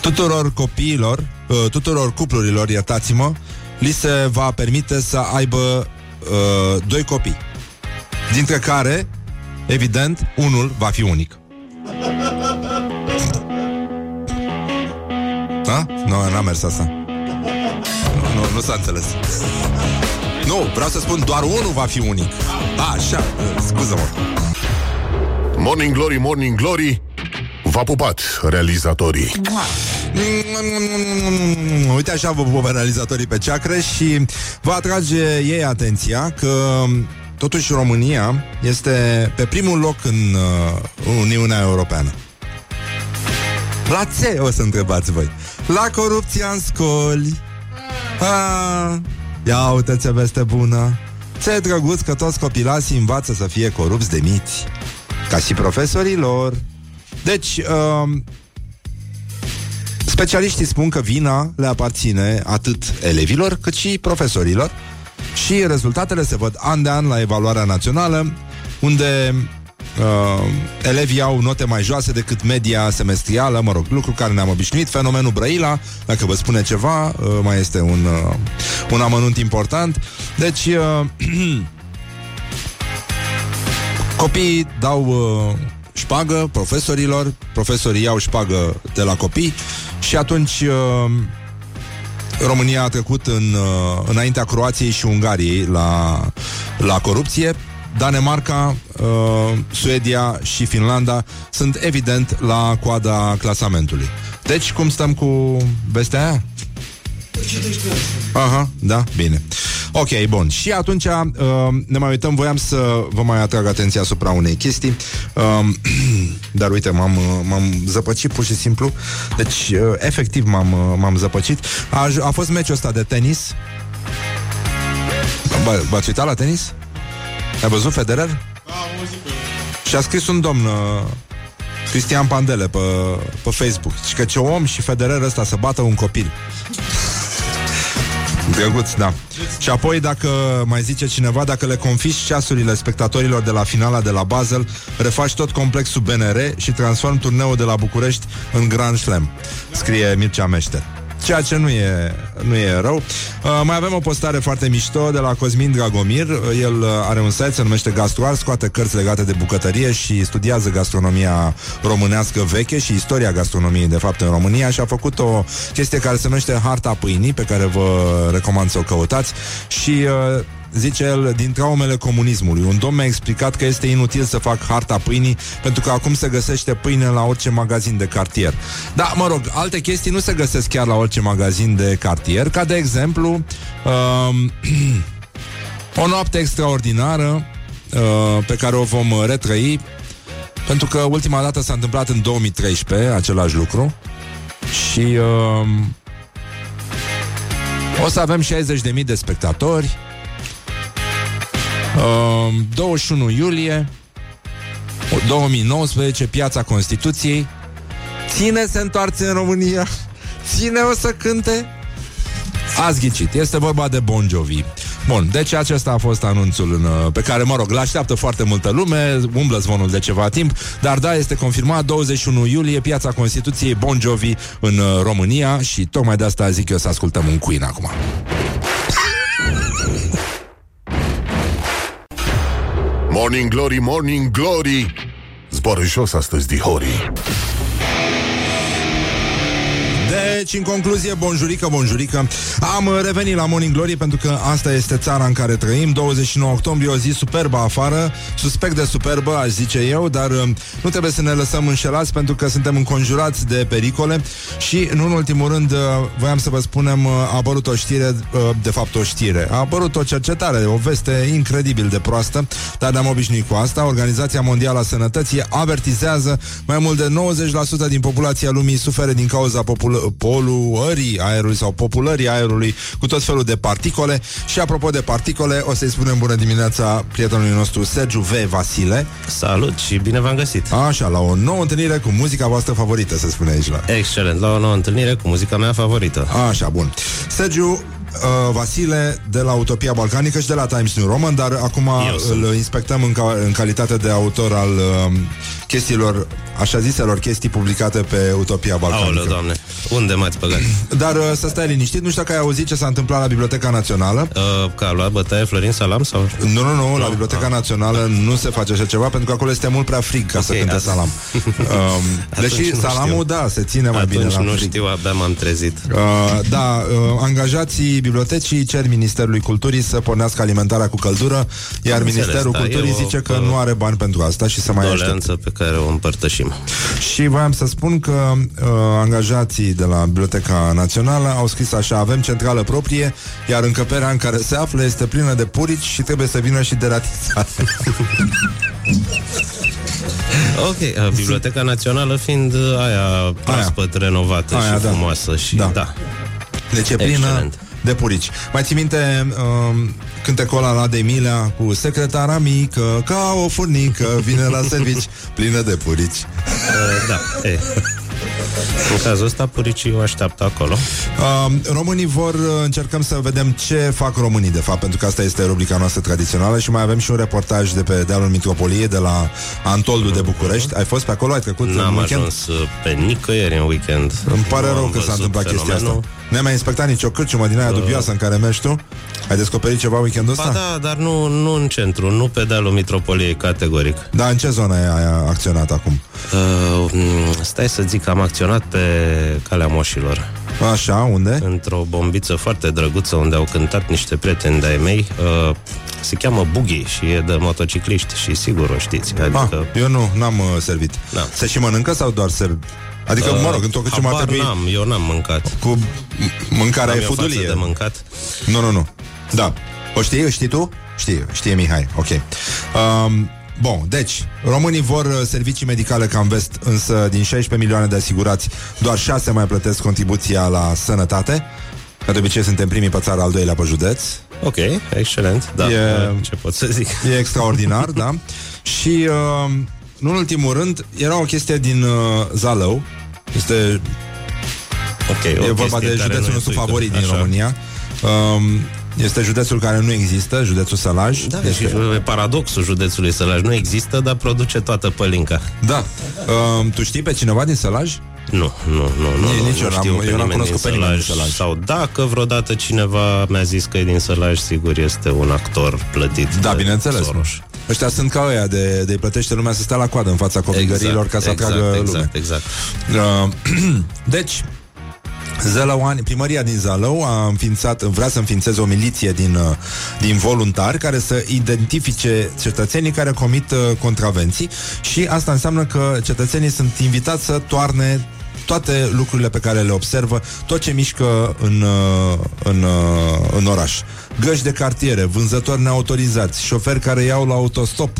[SPEAKER 2] Tuturor copiilor, uh, tuturor cuplurilor, iertați-mă, li se va permite să aibă uh, doi copii. Dintre care, evident, unul va fi unic. Da? Nu, n-a mers asta. Nu, nu, nu s-a înțeles. Nu, vreau să spun doar unul va fi unic. A, așa, scuză-mă.
[SPEAKER 1] Morning Glory, Morning Glory V-a pupat realizatorii
[SPEAKER 2] Uite așa vă pupă realizatorii pe ceacră și vă atrage ei atenția că totuși România este pe primul loc în uh, Uniunea Europeană. La ce o să întrebați voi? La corupția în scoli. A, ia uite ce veste bună. Ce drăguț că toți copilații învață să fie corupți de miți. Ca și profesorii lor. Deci, uh, specialiștii spun că vina le aparține atât elevilor cât și profesorilor și rezultatele se văd an de an la evaluarea națională, unde uh, elevii au note mai joase decât media semestrială, mă rog, lucru care ne-am obișnuit, fenomenul Brăila, dacă vă spune ceva, uh, mai este un, uh, un amănunt important. Deci, uh, copiii dau uh, șpagă profesorilor, profesorii iau șpagă de la copii și atunci uh, România a trecut în, uh, înaintea Croației și Ungariei la, la corupție. Danemarca, uh, Suedia și Finlanda sunt evident la coada clasamentului. Deci, cum stăm cu vestea aia? Aha, da, bine. Ok, bun. Și atunci uh, ne mai uităm, voiam să vă mai atrag atenția asupra unei chestii. Uh, dar uite, m-am, uh, m-am zăpăcit pur și simplu. Deci, uh, efectiv m-am, uh, m-am zăpăcit. A, a fost meciul ăsta de tenis. Bă, v-ați uitat la tenis? Ai văzut Federer? Și a scris un domn uh, Cristian Pandele pe, pe Facebook Și că ce om și Federer ăsta să bată un copil Drăguț, da. Și apoi, dacă mai zice cineva, dacă le confiși ceasurile spectatorilor de la finala de la Basel, refaci tot complexul BNR și transform turneul de la București în Grand Slam. Scrie Mircea Meșter ceea ce nu e, nu e rău. Uh, mai avem o postare foarte mișto de la Cosmin Dragomir. Uh, el uh, are un site, se numește Gastroar, scoate cărți legate de bucătărie și studiază gastronomia românească veche și istoria gastronomiei, de fapt, în România și a făcut o chestie care se numește Harta Pâinii, pe care vă recomand să o căutați și uh, zice el, din traumele comunismului. Un domn mi-a explicat că este inutil să fac harta pâinii, pentru că acum se găsește pâine la orice magazin de cartier. Da, mă rog, alte chestii nu se găsesc chiar la orice magazin de cartier, ca de exemplu um, o noapte extraordinară uh, pe care o vom retrăi, pentru că ultima dată s-a întâmplat în 2013 același lucru și uh, o să avem 60.000 de spectatori Uh, 21 iulie 2019, Piața Constituției. Ține se întoarce în România. Ține o să cânte. Ați ghicit, este vorba de Bon Jovi. Bun, deci acesta a fost anunțul în, uh, pe care, mă rog, l-așteaptă foarte multă lume, umblă zvonul de ceva timp, dar da, este confirmat 21 iulie, Piața Constituției Bon Jovi în uh, România și tocmai de asta zic eu să ascultăm un Queen acum.
[SPEAKER 1] Morning Glory, Morning Glory. Zboară jos astăzi, dihorii
[SPEAKER 2] Deci, în concluzie, bonjurică, bonjurică. Am uh, revenit la Morning Glory Pentru că asta este țara în care trăim. 29 octombrie, o zi superbă afară. Suspect de superbă, aș zice eu Dar uh, nu trebuie să ne lăsăm înșelați Pentru că suntem înconjurați de pericole. Și, în ultimul rând, uh, voiam să vă spunem uh, A apărut o știre, uh, de fapt o știre. A apărut o cercetare, o veste incredibil de proastă Dar ne-am obișnuit cu asta. Organizația Mondială a Sănătății avertizează Mai mult de 90% din populația lumii suferă din cauza popul- poluării aerului sau populării aerului cu tot felul de particole. Și apropo de particole, o să-i spunem bună dimineața prietenului nostru Sergiu V. Vasile.
[SPEAKER 12] Salut și bine v-am găsit.
[SPEAKER 2] Așa, la o nouă întâlnire cu muzica voastră favorită, se spune aici la.
[SPEAKER 12] Excelent, la o nouă întâlnire cu muzica mea favorită.
[SPEAKER 2] Așa, bun. Sergiu uh, Vasile de la Utopia Balcanică și de la Times New Roman, dar acum
[SPEAKER 12] Eu sunt.
[SPEAKER 2] îl inspectăm în, ca, în calitate de autor al uh, chestiilor, așa ziselor chestii publicate pe Utopia Balcanică.
[SPEAKER 12] Aoleu, doamne, unde m-ați băgat?
[SPEAKER 2] Dar uh, să stai liniștit, nu știu dacă ai auzit ce s-a întâmplat la Biblioteca Națională.
[SPEAKER 12] Uh, că a luat bătaie Florin Salam sau?
[SPEAKER 2] Nu, nu, nu, la Biblioteca Națională nu se face așa ceva pentru că acolo este mult prea frig ca să
[SPEAKER 12] Ok,
[SPEAKER 2] cânte
[SPEAKER 12] atunci-
[SPEAKER 2] salam. Um,
[SPEAKER 12] Atunci
[SPEAKER 2] deși
[SPEAKER 12] nu
[SPEAKER 2] salamul,
[SPEAKER 12] știu.
[SPEAKER 2] da, se ține mai
[SPEAKER 12] Atunci
[SPEAKER 2] bine la
[SPEAKER 12] nu
[SPEAKER 2] frig.
[SPEAKER 12] știu, abia m-am trezit.
[SPEAKER 2] Uh, da, uh, angajații bibliotecii cer Ministerului Culturii să pornească alimentarea cu căldură, iar
[SPEAKER 12] Am
[SPEAKER 2] Ministerul
[SPEAKER 12] înțeles, da,
[SPEAKER 2] Culturii
[SPEAKER 12] e o-
[SPEAKER 2] zice că
[SPEAKER 12] o-
[SPEAKER 2] nu are bani pentru asta și să mai aștepte.
[SPEAKER 12] Doleanță pe care o împărtășim.
[SPEAKER 2] Și voiam să spun că uh, angajații de la Biblioteca Națională au scris așa, avem centrală proprie, iar încăperea în care se află este plină de purici și trebuie să vină și deratizare.
[SPEAKER 12] Ok, uh, Biblioteca Națională fiind uh, aia proaspăt renovată
[SPEAKER 2] Aia,
[SPEAKER 12] și
[SPEAKER 2] da.
[SPEAKER 12] frumoasă și
[SPEAKER 2] Da.
[SPEAKER 12] da.
[SPEAKER 2] Deci e plină
[SPEAKER 12] Excelent.
[SPEAKER 2] de purici. Mai ții minte um, cântecul ăla la de Emilia cu secretara mică, ca o furnică, vine la servici, plină de purici.
[SPEAKER 12] Uh, da, e. În cazul ăsta, puricii o așteaptă acolo.
[SPEAKER 2] Um, românii vor, uh, încercăm să vedem ce fac românii, de fapt, pentru că asta este rubrica noastră tradițională și mai avem și un reportaj de pe dealul Mitropoliei, de la Antoldu de București. Ai fost pe acolo? Ai trecut în
[SPEAKER 12] N-am
[SPEAKER 2] weekend?
[SPEAKER 12] ajuns uh, pe nicăieri în weekend.
[SPEAKER 2] Îmi pare
[SPEAKER 12] Nu
[SPEAKER 2] rău
[SPEAKER 12] am
[SPEAKER 2] că s-a
[SPEAKER 12] văzut
[SPEAKER 2] întâmplat chestia asta.
[SPEAKER 12] Fenomenul.
[SPEAKER 2] Nu ai mai inspectat nicio cârciumă din aia
[SPEAKER 12] Uh.
[SPEAKER 2] dubioasă în care mergi tu? Ai descoperit ceva weekendul
[SPEAKER 12] Ba
[SPEAKER 2] ăsta?
[SPEAKER 12] da, dar nu, nu în centru, nu pe dealul Mitropoliei, categoric.
[SPEAKER 2] Da, în ce zonă ai acționat acum?
[SPEAKER 12] Uh, m, stai să zic că am acționat pe calea moșilor.
[SPEAKER 2] Așa, unde?
[SPEAKER 12] Într-o bombiță foarte drăguță unde au cântat niște prieteni de-ai mei. Uh, se cheamă Buggy și e de motocicliști și sigur o știți. Adică...
[SPEAKER 2] Ah, eu nu, n-am uh, servit.
[SPEAKER 12] Da.
[SPEAKER 2] Se și mănâncă sau doar serv? Adică,
[SPEAKER 12] Uh,
[SPEAKER 2] mă rog, într-o cârciumă ar
[SPEAKER 12] habar
[SPEAKER 2] trebui
[SPEAKER 12] n-am, eu n-am mâncat.
[SPEAKER 2] cu m- mâncarea
[SPEAKER 12] Am
[SPEAKER 2] e
[SPEAKER 12] eu față
[SPEAKER 2] fudulie.
[SPEAKER 12] de mâncat.
[SPEAKER 2] Nu, nu, nu. Da. O știi? O știi tu? Știi, știe Mihai. Ok. Um, Bun, deci, românii vor uh, servicii medicale ca în vest, însă din 16 milioane de asigurați, doar 6 mai plătesc contribuția la sănătate. Ca de obicei suntem primii pe țară, al doilea pe județ.
[SPEAKER 12] Ok, excelent. Da,
[SPEAKER 2] E-
[SPEAKER 12] ce pot să zic.
[SPEAKER 2] E extraordinar, da. Și, uh, nu în ultimul rând, era o chestie din uh, Zalău. Este
[SPEAKER 12] Ok, o
[SPEAKER 2] e vorba
[SPEAKER 12] chestie
[SPEAKER 2] de
[SPEAKER 12] care
[SPEAKER 2] județul
[SPEAKER 12] nu e
[SPEAKER 2] nostru
[SPEAKER 12] suică.
[SPEAKER 2] favorit din
[SPEAKER 12] Așa.
[SPEAKER 2] România. Um, este județul care nu există, județul Sălaj.
[SPEAKER 12] Da, deci e paradoxul județului Sălaj. Nu există, dar produce toată pălinca.
[SPEAKER 2] Da. Um, tu știi pe cineva din Sălaj?
[SPEAKER 12] Nu, nu, nu, nu,
[SPEAKER 2] Nici-
[SPEAKER 12] nu,
[SPEAKER 2] nici eu
[SPEAKER 12] nu
[SPEAKER 2] n-am-
[SPEAKER 12] știu
[SPEAKER 2] eu
[SPEAKER 12] pe
[SPEAKER 2] n-am
[SPEAKER 12] nimeni
[SPEAKER 2] cunoscut
[SPEAKER 12] din
[SPEAKER 2] pe nimeni din
[SPEAKER 12] Sălaj.
[SPEAKER 2] Sălaj.
[SPEAKER 12] Sau dacă vreodată cineva mi-a zis că e din Sălaj, sigur este un actor plătit
[SPEAKER 2] Da,
[SPEAKER 12] de
[SPEAKER 2] bineînțeles.
[SPEAKER 12] Soros.
[SPEAKER 2] Ăștia sunt ca ăia de, de îi plătește lumea să stea la coadă în fața copilărilor ca să
[SPEAKER 12] exact,
[SPEAKER 2] atragă
[SPEAKER 12] exact,
[SPEAKER 2] lume.
[SPEAKER 12] exact.
[SPEAKER 2] Uh, deci, Zălăuani, primăria din Zalău a înființat, vrea să înființeze o miliție din, uh, din voluntari care să identifice cetățenii care comit uh, contravenții și asta înseamnă că cetățenii sunt invitați să toarne toate lucrurile pe care le observă, tot ce mișcă în, uh, în, uh, în oraș. Găși de cartiere, vânzători neautorizați, șoferi care iau la autostop,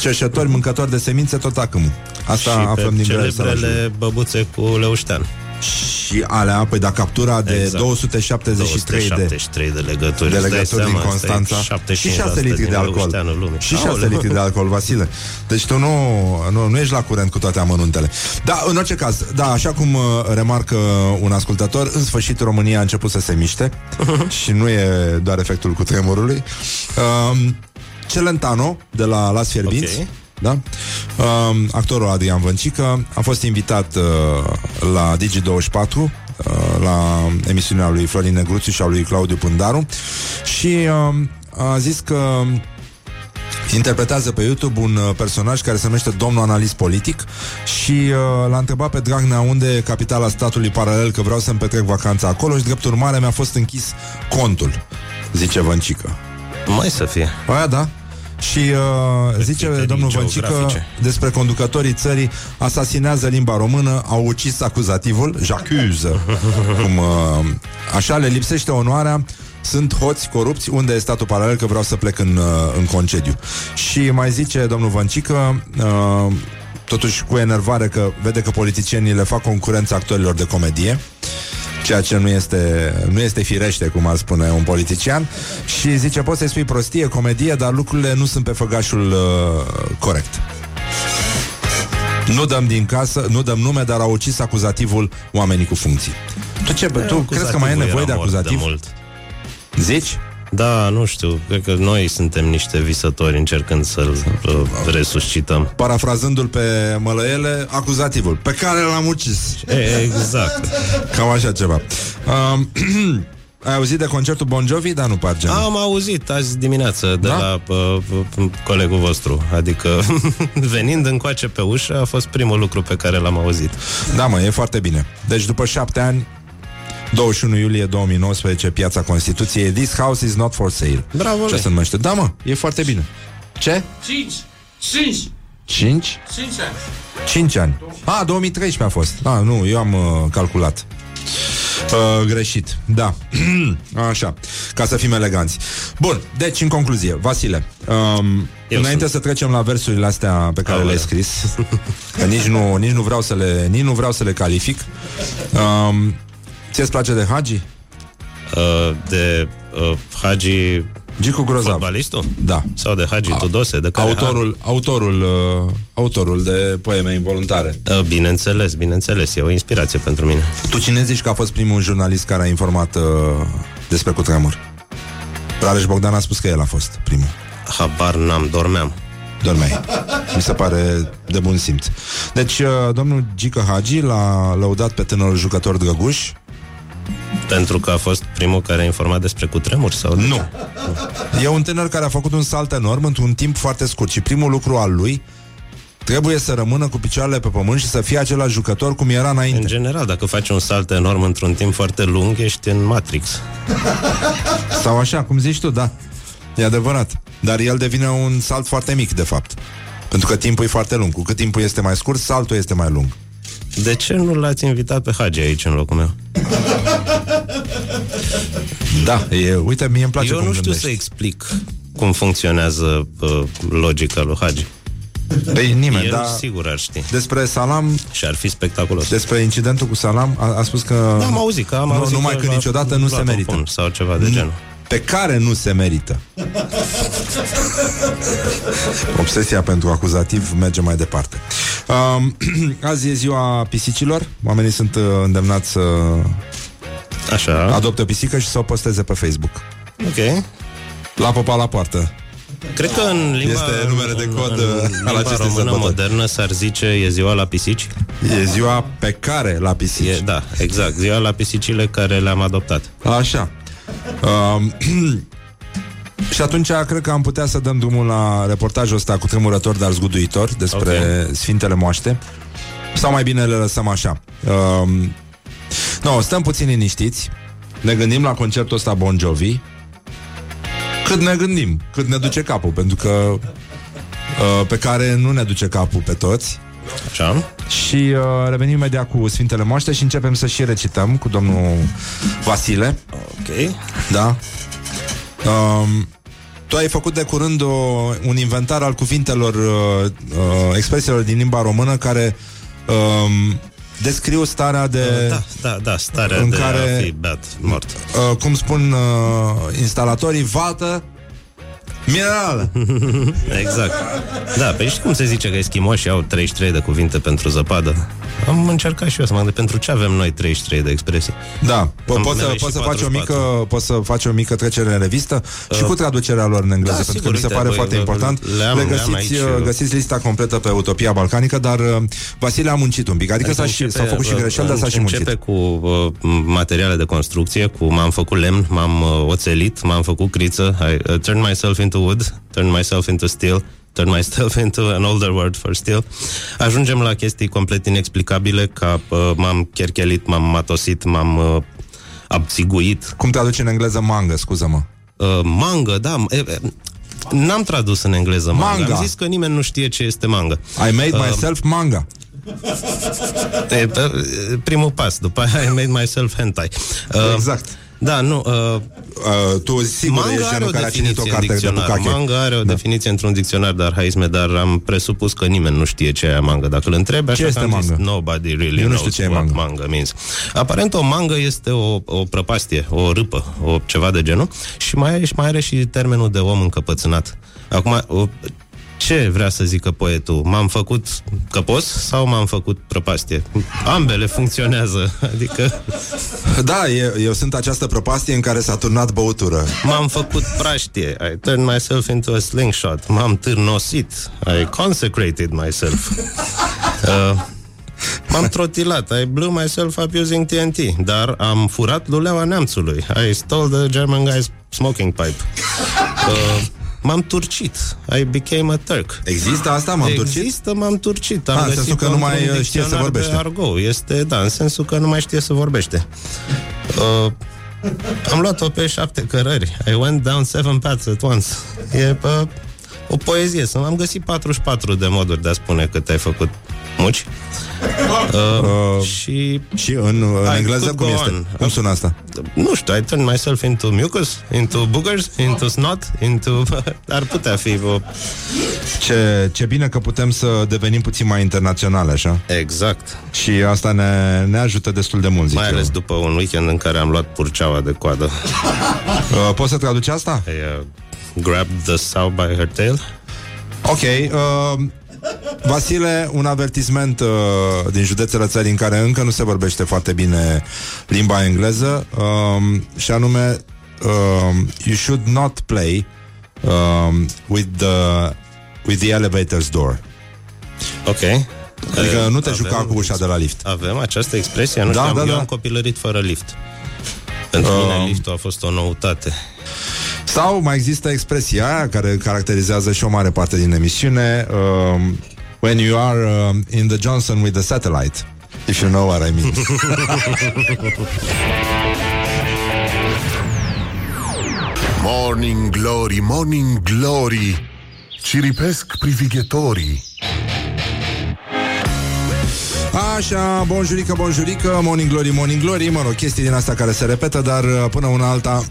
[SPEAKER 2] cerșători, mâncători de semințe, tot acum. Asta
[SPEAKER 12] și
[SPEAKER 2] aflăm
[SPEAKER 12] pe
[SPEAKER 2] din Sălajului.
[SPEAKER 12] celebrele băbuțe cu Leuștean.
[SPEAKER 2] Și alea, păi da, captura de
[SPEAKER 12] Exact.
[SPEAKER 2] 273 de
[SPEAKER 12] 273 de legături.
[SPEAKER 2] de
[SPEAKER 12] Îți dai
[SPEAKER 2] legături din
[SPEAKER 12] seama,
[SPEAKER 2] Constanța
[SPEAKER 12] asta e
[SPEAKER 2] și 6 litri
[SPEAKER 12] din
[SPEAKER 2] de alcool.
[SPEAKER 12] Leușteanul lumii.
[SPEAKER 2] Și 6
[SPEAKER 12] Aoleu.
[SPEAKER 2] litri de alcool, Vasile. Deci tu nu, nu, nu ești la curent cu toate amănuntele. Da, în orice caz, da, așa cum uh, remarcă un ascultător, în sfârșit România a început să se miște și nu e doar efectul cu tremurului. Um, Celentano, de la Las Fierbinți,
[SPEAKER 12] Ok.
[SPEAKER 2] Da? Um, actorul Adrian Văncică a fost invitat uh, la Digi24 uh, la emisiunea lui Florin Negruțiu și a lui Claudiu Pândaru și uh, a zis că interpretează pe YouTube un uh, personaj care se numește Domnul Analist Politic și uh, l-a întrebat pe Dragnea unde e capitala statului paralel, că vreau să-mi petrec vacanța acolo și drept urmare mi-a fost închis contul, zice Văncică.
[SPEAKER 12] Mai să fie.
[SPEAKER 2] Aia da. Și uh, zice domnul Văncică
[SPEAKER 12] geografice.
[SPEAKER 2] despre conducătorii țării asasinează limba română, au ucis acuzativul, j'accuse. cum, uh, așa le lipsește onoarea, sunt hoți corupți, unde e statul paralel, că vreau să plec în, uh, în concediu. Și mai zice domnul Văncică, uh, totuși cu enervare că vede că politicienii le fac concurență actorilor de comedie, ceea ce nu este, nu este firește, cum ar spune un politician, și zice, poți să-i spui prostie, comedie, dar lucrurile nu sunt pe făgașul uh, corect. Nu dăm din casă, nu dăm nume, dar au ucis acuzativul oamenii cu funcții. Tu ce, tu crezi că mai e
[SPEAKER 12] Acuzativul
[SPEAKER 2] nevoie de
[SPEAKER 12] era mort
[SPEAKER 2] acuzativ?
[SPEAKER 12] mult.
[SPEAKER 2] Zici?
[SPEAKER 12] Da, nu știu, cred că noi suntem niște visători încercând să-l uh, resuscităm.
[SPEAKER 2] Parafrazându-l pe mălăele, acuzativul, pe care l-am ucis.
[SPEAKER 12] E, exact.
[SPEAKER 2] Cam așa ceva. Um, ai auzit de concertul Bon Jovi, dar nu par genul.
[SPEAKER 12] Am auzit azi dimineață de
[SPEAKER 2] Da?
[SPEAKER 12] la uh, uh, colegul vostru, adică venind încoace pe ușă a fost primul lucru pe care l-am auzit.
[SPEAKER 2] Da, mă, e foarte bine. Deci după șapte ani, 21 iulie 2019, Piața Constituției, This house is not for sale.
[SPEAKER 12] Bravo,
[SPEAKER 2] Ce se numește? Da, mă, e foarte bine. Ce?
[SPEAKER 13] 5. 5.
[SPEAKER 2] 5?
[SPEAKER 13] 5 ani.
[SPEAKER 2] 5 ani. A, 2013 a fost. A, nu, eu am uh, calculat. Uh, greșit, da Așa, ca să fim eleganți Bun, deci în concluzie Vasile um, Înainte
[SPEAKER 12] sunt.
[SPEAKER 2] să trecem la versurile astea Pe care
[SPEAKER 12] Aoleu.
[SPEAKER 2] le-ai scris Că nici nu, nici nu vreau să le Nici nu vreau să le calific um, Ție-ți place de Hagi?
[SPEAKER 12] Uh, de uh, Hagi
[SPEAKER 2] Gicu Grozav
[SPEAKER 12] Fotbalistul?
[SPEAKER 2] Da
[SPEAKER 12] Sau de Hagi Tudose? De care
[SPEAKER 2] Autorul, autorul, uh, autorul de poeme involuntare
[SPEAKER 12] Uh, bineînțeles, bineînțeles, e o inspirație pentru mine.
[SPEAKER 2] Tu cine zici că a fost primul jurnalist care a informat uh, despre cutremur? Rareș Bogdan a spus că el a fost primul.
[SPEAKER 12] Habar n-am, dormeam.
[SPEAKER 2] Dormeai. Mi se pare de bun simț. Deci, uh, domnul Gică Hagi l-a lăudat pe tânărul jucător drăguș.
[SPEAKER 12] Pentru că a fost primul care a informat despre cutremur? Sau de
[SPEAKER 2] Nu.
[SPEAKER 12] ce?
[SPEAKER 2] E un tânăr care a făcut un salt enorm într-un timp foarte scurt și primul lucru al lui trebuie să rămână cu picioarele pe pământ și să fie același jucător cum era
[SPEAKER 12] În
[SPEAKER 2] înainte.
[SPEAKER 12] general, dacă faci un salt enorm într-un timp foarte lung, ești în Matrix.
[SPEAKER 2] Sau așa, cum zici tu, da. E adevărat. Dar el devine un salt foarte mic, de fapt. Pentru că timpul e foarte lung. Cu cât timpul este mai scurt, saltul este mai lung.
[SPEAKER 12] De ce nu l-ați invitat pe Hagi aici în locul meu?
[SPEAKER 2] Da, e, uite, mie îmi place
[SPEAKER 12] Eu
[SPEAKER 2] cum
[SPEAKER 12] nu știu
[SPEAKER 2] gândești.
[SPEAKER 12] să explic cum funcționează uh, logica lui Hagi.
[SPEAKER 2] Păi nimeni,
[SPEAKER 12] El
[SPEAKER 2] da.
[SPEAKER 12] sigur ar ști.
[SPEAKER 2] Despre Salam,
[SPEAKER 12] Și ar fi spectaculos.
[SPEAKER 2] despre incidentul cu Salam, a, a spus că...
[SPEAKER 12] Da, am auzit că am
[SPEAKER 2] nu,
[SPEAKER 12] auzit
[SPEAKER 2] numai
[SPEAKER 12] că
[SPEAKER 2] că
[SPEAKER 12] l-a
[SPEAKER 2] niciodată nu se
[SPEAKER 12] luat
[SPEAKER 2] merită.
[SPEAKER 12] un pumn Sau ceva de
[SPEAKER 2] Nu.
[SPEAKER 12] genul.
[SPEAKER 2] Pe care nu se merită. Obsesia pentru acuzativ merge mai departe. Um, azi e ziua pisicilor. Oamenii sunt uh, îndemnați să
[SPEAKER 12] Așa.
[SPEAKER 2] adopte o pisică și să o posteze pe Facebook.
[SPEAKER 12] Ok.
[SPEAKER 2] La popa la poartă.
[SPEAKER 12] Cred că în limba,
[SPEAKER 2] Este numele de cod,
[SPEAKER 12] în,
[SPEAKER 2] uh,
[SPEAKER 12] în
[SPEAKER 2] al
[SPEAKER 12] limba
[SPEAKER 2] acestei
[SPEAKER 12] română
[SPEAKER 2] sărbători.
[SPEAKER 12] modernă s-ar zice e ziua la pisici.
[SPEAKER 2] E ziua pe care la pisici.
[SPEAKER 12] E, da, exact. Ziua la pisicile care le-am adoptat.
[SPEAKER 2] Așa. Um, și atunci cred că am putea să dăm drumul la reportajul ăsta cu tremurător, dar zguduitor despre okay. Sfintele Moaște. Sau mai bine le lăsăm așa. Um, no, stăm puțin liniștiți. Ne gândim la concertul ăsta Bon Jovi. Cât ne gândim, cât ne duce capul, pentru că uh, pe care nu ne duce capul pe toți.
[SPEAKER 12] Așa.
[SPEAKER 2] Și uh, revenim imediat cu Sfintele Moaște și începem să și recităm cu domnul Vasile.
[SPEAKER 12] Ok.
[SPEAKER 2] Da. Um, tu ai făcut de curând o, un inventar al cuvintelor, uh, uh, expresiilor din limba română care um, descriu starea de...
[SPEAKER 12] Da, da, da, starea
[SPEAKER 2] În
[SPEAKER 12] de
[SPEAKER 2] care-
[SPEAKER 12] a fi beat, mort.
[SPEAKER 2] Uh, cum spun uh, instalatorii, vată minerală.
[SPEAKER 12] Exact. Da, pe știi cum se zice că eschimoșii au 33 de cuvinte pentru zăpadă? Am încercat și eu să mă gândesc pentru ce avem noi 33 de expresii.
[SPEAKER 2] Da, po-
[SPEAKER 12] Am
[SPEAKER 2] poți să,
[SPEAKER 12] unele
[SPEAKER 2] poți
[SPEAKER 12] și
[SPEAKER 2] să faci o
[SPEAKER 12] 44.
[SPEAKER 2] mică, poți să faci o mică trecere în revistă și
[SPEAKER 12] Uh,
[SPEAKER 2] cu traducerea lor în engleză,
[SPEAKER 12] da,
[SPEAKER 2] pentru
[SPEAKER 12] sigur,
[SPEAKER 2] că mi se
[SPEAKER 12] uite,
[SPEAKER 2] pare
[SPEAKER 12] băi,
[SPEAKER 2] foarte
[SPEAKER 12] le-
[SPEAKER 2] important.
[SPEAKER 12] le-am-
[SPEAKER 2] Le
[SPEAKER 12] le-am
[SPEAKER 2] găsiți,
[SPEAKER 12] aici,
[SPEAKER 2] uh,
[SPEAKER 12] eu.
[SPEAKER 2] găsiți lista completă pe Utopia Balcanică, dar uh, Vasile a muncit un pic, adică s-a, și, s-a făcut și greșeli, dar s-a și muncit.
[SPEAKER 12] Începe cu uh, materiale de construcție, cu m-am făcut lemn, m-am uh, oțelit, m-am făcut criță, I uh, turned myself into wood, turn myself into steel, turn myself into an older word for steel. Ajungem la chestii complet inexplicabile, ca uh, m-am cherchelit, m-am matosit, m-am uh, abțiguit.
[SPEAKER 2] Cum te aduce în engleză manga, scuză-mă?
[SPEAKER 12] Uh, manga, da. m- E, e, n-am tradus în engleză manga.
[SPEAKER 2] Manga.
[SPEAKER 12] Am zis că nimeni nu știe ce este manga.
[SPEAKER 2] I made
[SPEAKER 12] Uh,
[SPEAKER 2] myself manga.
[SPEAKER 12] E, e, primul pas, după aia I made myself hentai. Uh,
[SPEAKER 2] Exact.
[SPEAKER 12] Da, nu. Uh,
[SPEAKER 2] Uh, tu sigur ești
[SPEAKER 12] manga are
[SPEAKER 2] genul
[SPEAKER 12] o
[SPEAKER 2] care a citit o
[SPEAKER 12] definiție în
[SPEAKER 2] carte de
[SPEAKER 12] dicționar.
[SPEAKER 2] bucache.
[SPEAKER 12] Manga are o
[SPEAKER 2] Da.
[SPEAKER 12] definiție într-un dicționar de arhaisme, dar am presupus că nimeni nu știe ce e manga. Dacă îl întrebi, așa
[SPEAKER 2] Ce
[SPEAKER 12] că
[SPEAKER 2] este
[SPEAKER 12] am
[SPEAKER 2] manga?
[SPEAKER 12] zis, nobody really
[SPEAKER 2] Eu nu
[SPEAKER 12] knows
[SPEAKER 2] știu ce e
[SPEAKER 12] what
[SPEAKER 2] manga.
[SPEAKER 12] manga means. Aparent o manga este o, o prăpastie, o râpă, o ceva de genul și mai, și mai are și termenul de om încăpățânat. Acum, o, ce vrea să zică poetul? M-am făcut căpos sau m-am făcut prăpastie? Ambele funcționează. Adică
[SPEAKER 2] Da, e, eu sunt această prăpastie în care s-a turnat băutură.
[SPEAKER 12] M-am făcut praștie. I turned myself into a slingshot. M-am târnosit. I consecrated myself. Uh, m-am trotilat. I blew myself up using TNT. Dar am furat luleaua neamțului. I stole the German guy's smoking pipe. Uh, m-am turcit. I became a Turk.
[SPEAKER 2] Există asta? M-am turcit?
[SPEAKER 12] Există, m-am turcit. Am
[SPEAKER 2] Ah, în
[SPEAKER 12] găsit
[SPEAKER 2] sensul că nu mai, uh, știe să vorbește.
[SPEAKER 12] Argo. Este, da, în sensul că nu mai știe să vorbește. Uh, am luat-o pe șapte cărări. I went down seven paths at once. E uh, o poezie. Să am găsit 44 de moduri de a spune cât ai făcut muci. Uh, uh, și
[SPEAKER 2] Și în, în
[SPEAKER 12] I
[SPEAKER 2] engleză
[SPEAKER 12] could
[SPEAKER 2] cum
[SPEAKER 12] go
[SPEAKER 2] este?
[SPEAKER 12] on.
[SPEAKER 2] Cum sună asta?
[SPEAKER 12] nu știu, I turned myself into mucus, into boogers, into snot, into... Ar putea fi o...
[SPEAKER 2] Ce, ce bine că putem să devenim puțin mai internaționale, așa?
[SPEAKER 12] Exact.
[SPEAKER 2] Și asta ne, ne ajută destul de mult, zic
[SPEAKER 12] Mai
[SPEAKER 2] eu.
[SPEAKER 12] ales după un weekend în care am luat purceaua de coadă.
[SPEAKER 2] Uh, poți să traduci asta?
[SPEAKER 12] I uh, grabbed the sow by her tail.
[SPEAKER 2] Ok. Uh, Vasile, un avertisment uh, din județele țării în care încă nu se vorbește foarte bine limba engleză um, și anume um, you should not play um, with the with the elevator's door.
[SPEAKER 12] Ok.
[SPEAKER 2] Adică
[SPEAKER 12] Uh,
[SPEAKER 2] nu te
[SPEAKER 12] avem-
[SPEAKER 2] juca cu ușa de la lift.
[SPEAKER 12] Avem această expresie? Nu
[SPEAKER 2] Da,
[SPEAKER 12] știam,
[SPEAKER 2] da,
[SPEAKER 12] eu
[SPEAKER 2] da.
[SPEAKER 12] am copilărit fără lift. Pentru
[SPEAKER 2] Um.
[SPEAKER 12] mine liftul a fost o noutate.
[SPEAKER 2] Sau mai există expresia aia care caracterizează și o mare parte din emisiune um, When you are um, in the Johnson with the satellite If you know what I mean.
[SPEAKER 1] Morning Glory, Morning Glory Ciripesc privighetorii
[SPEAKER 2] Așa, bonjurică, bonjurică, morning glory, morning glory Mă rog, chestii din asta care se repetă Dar uh, până una alta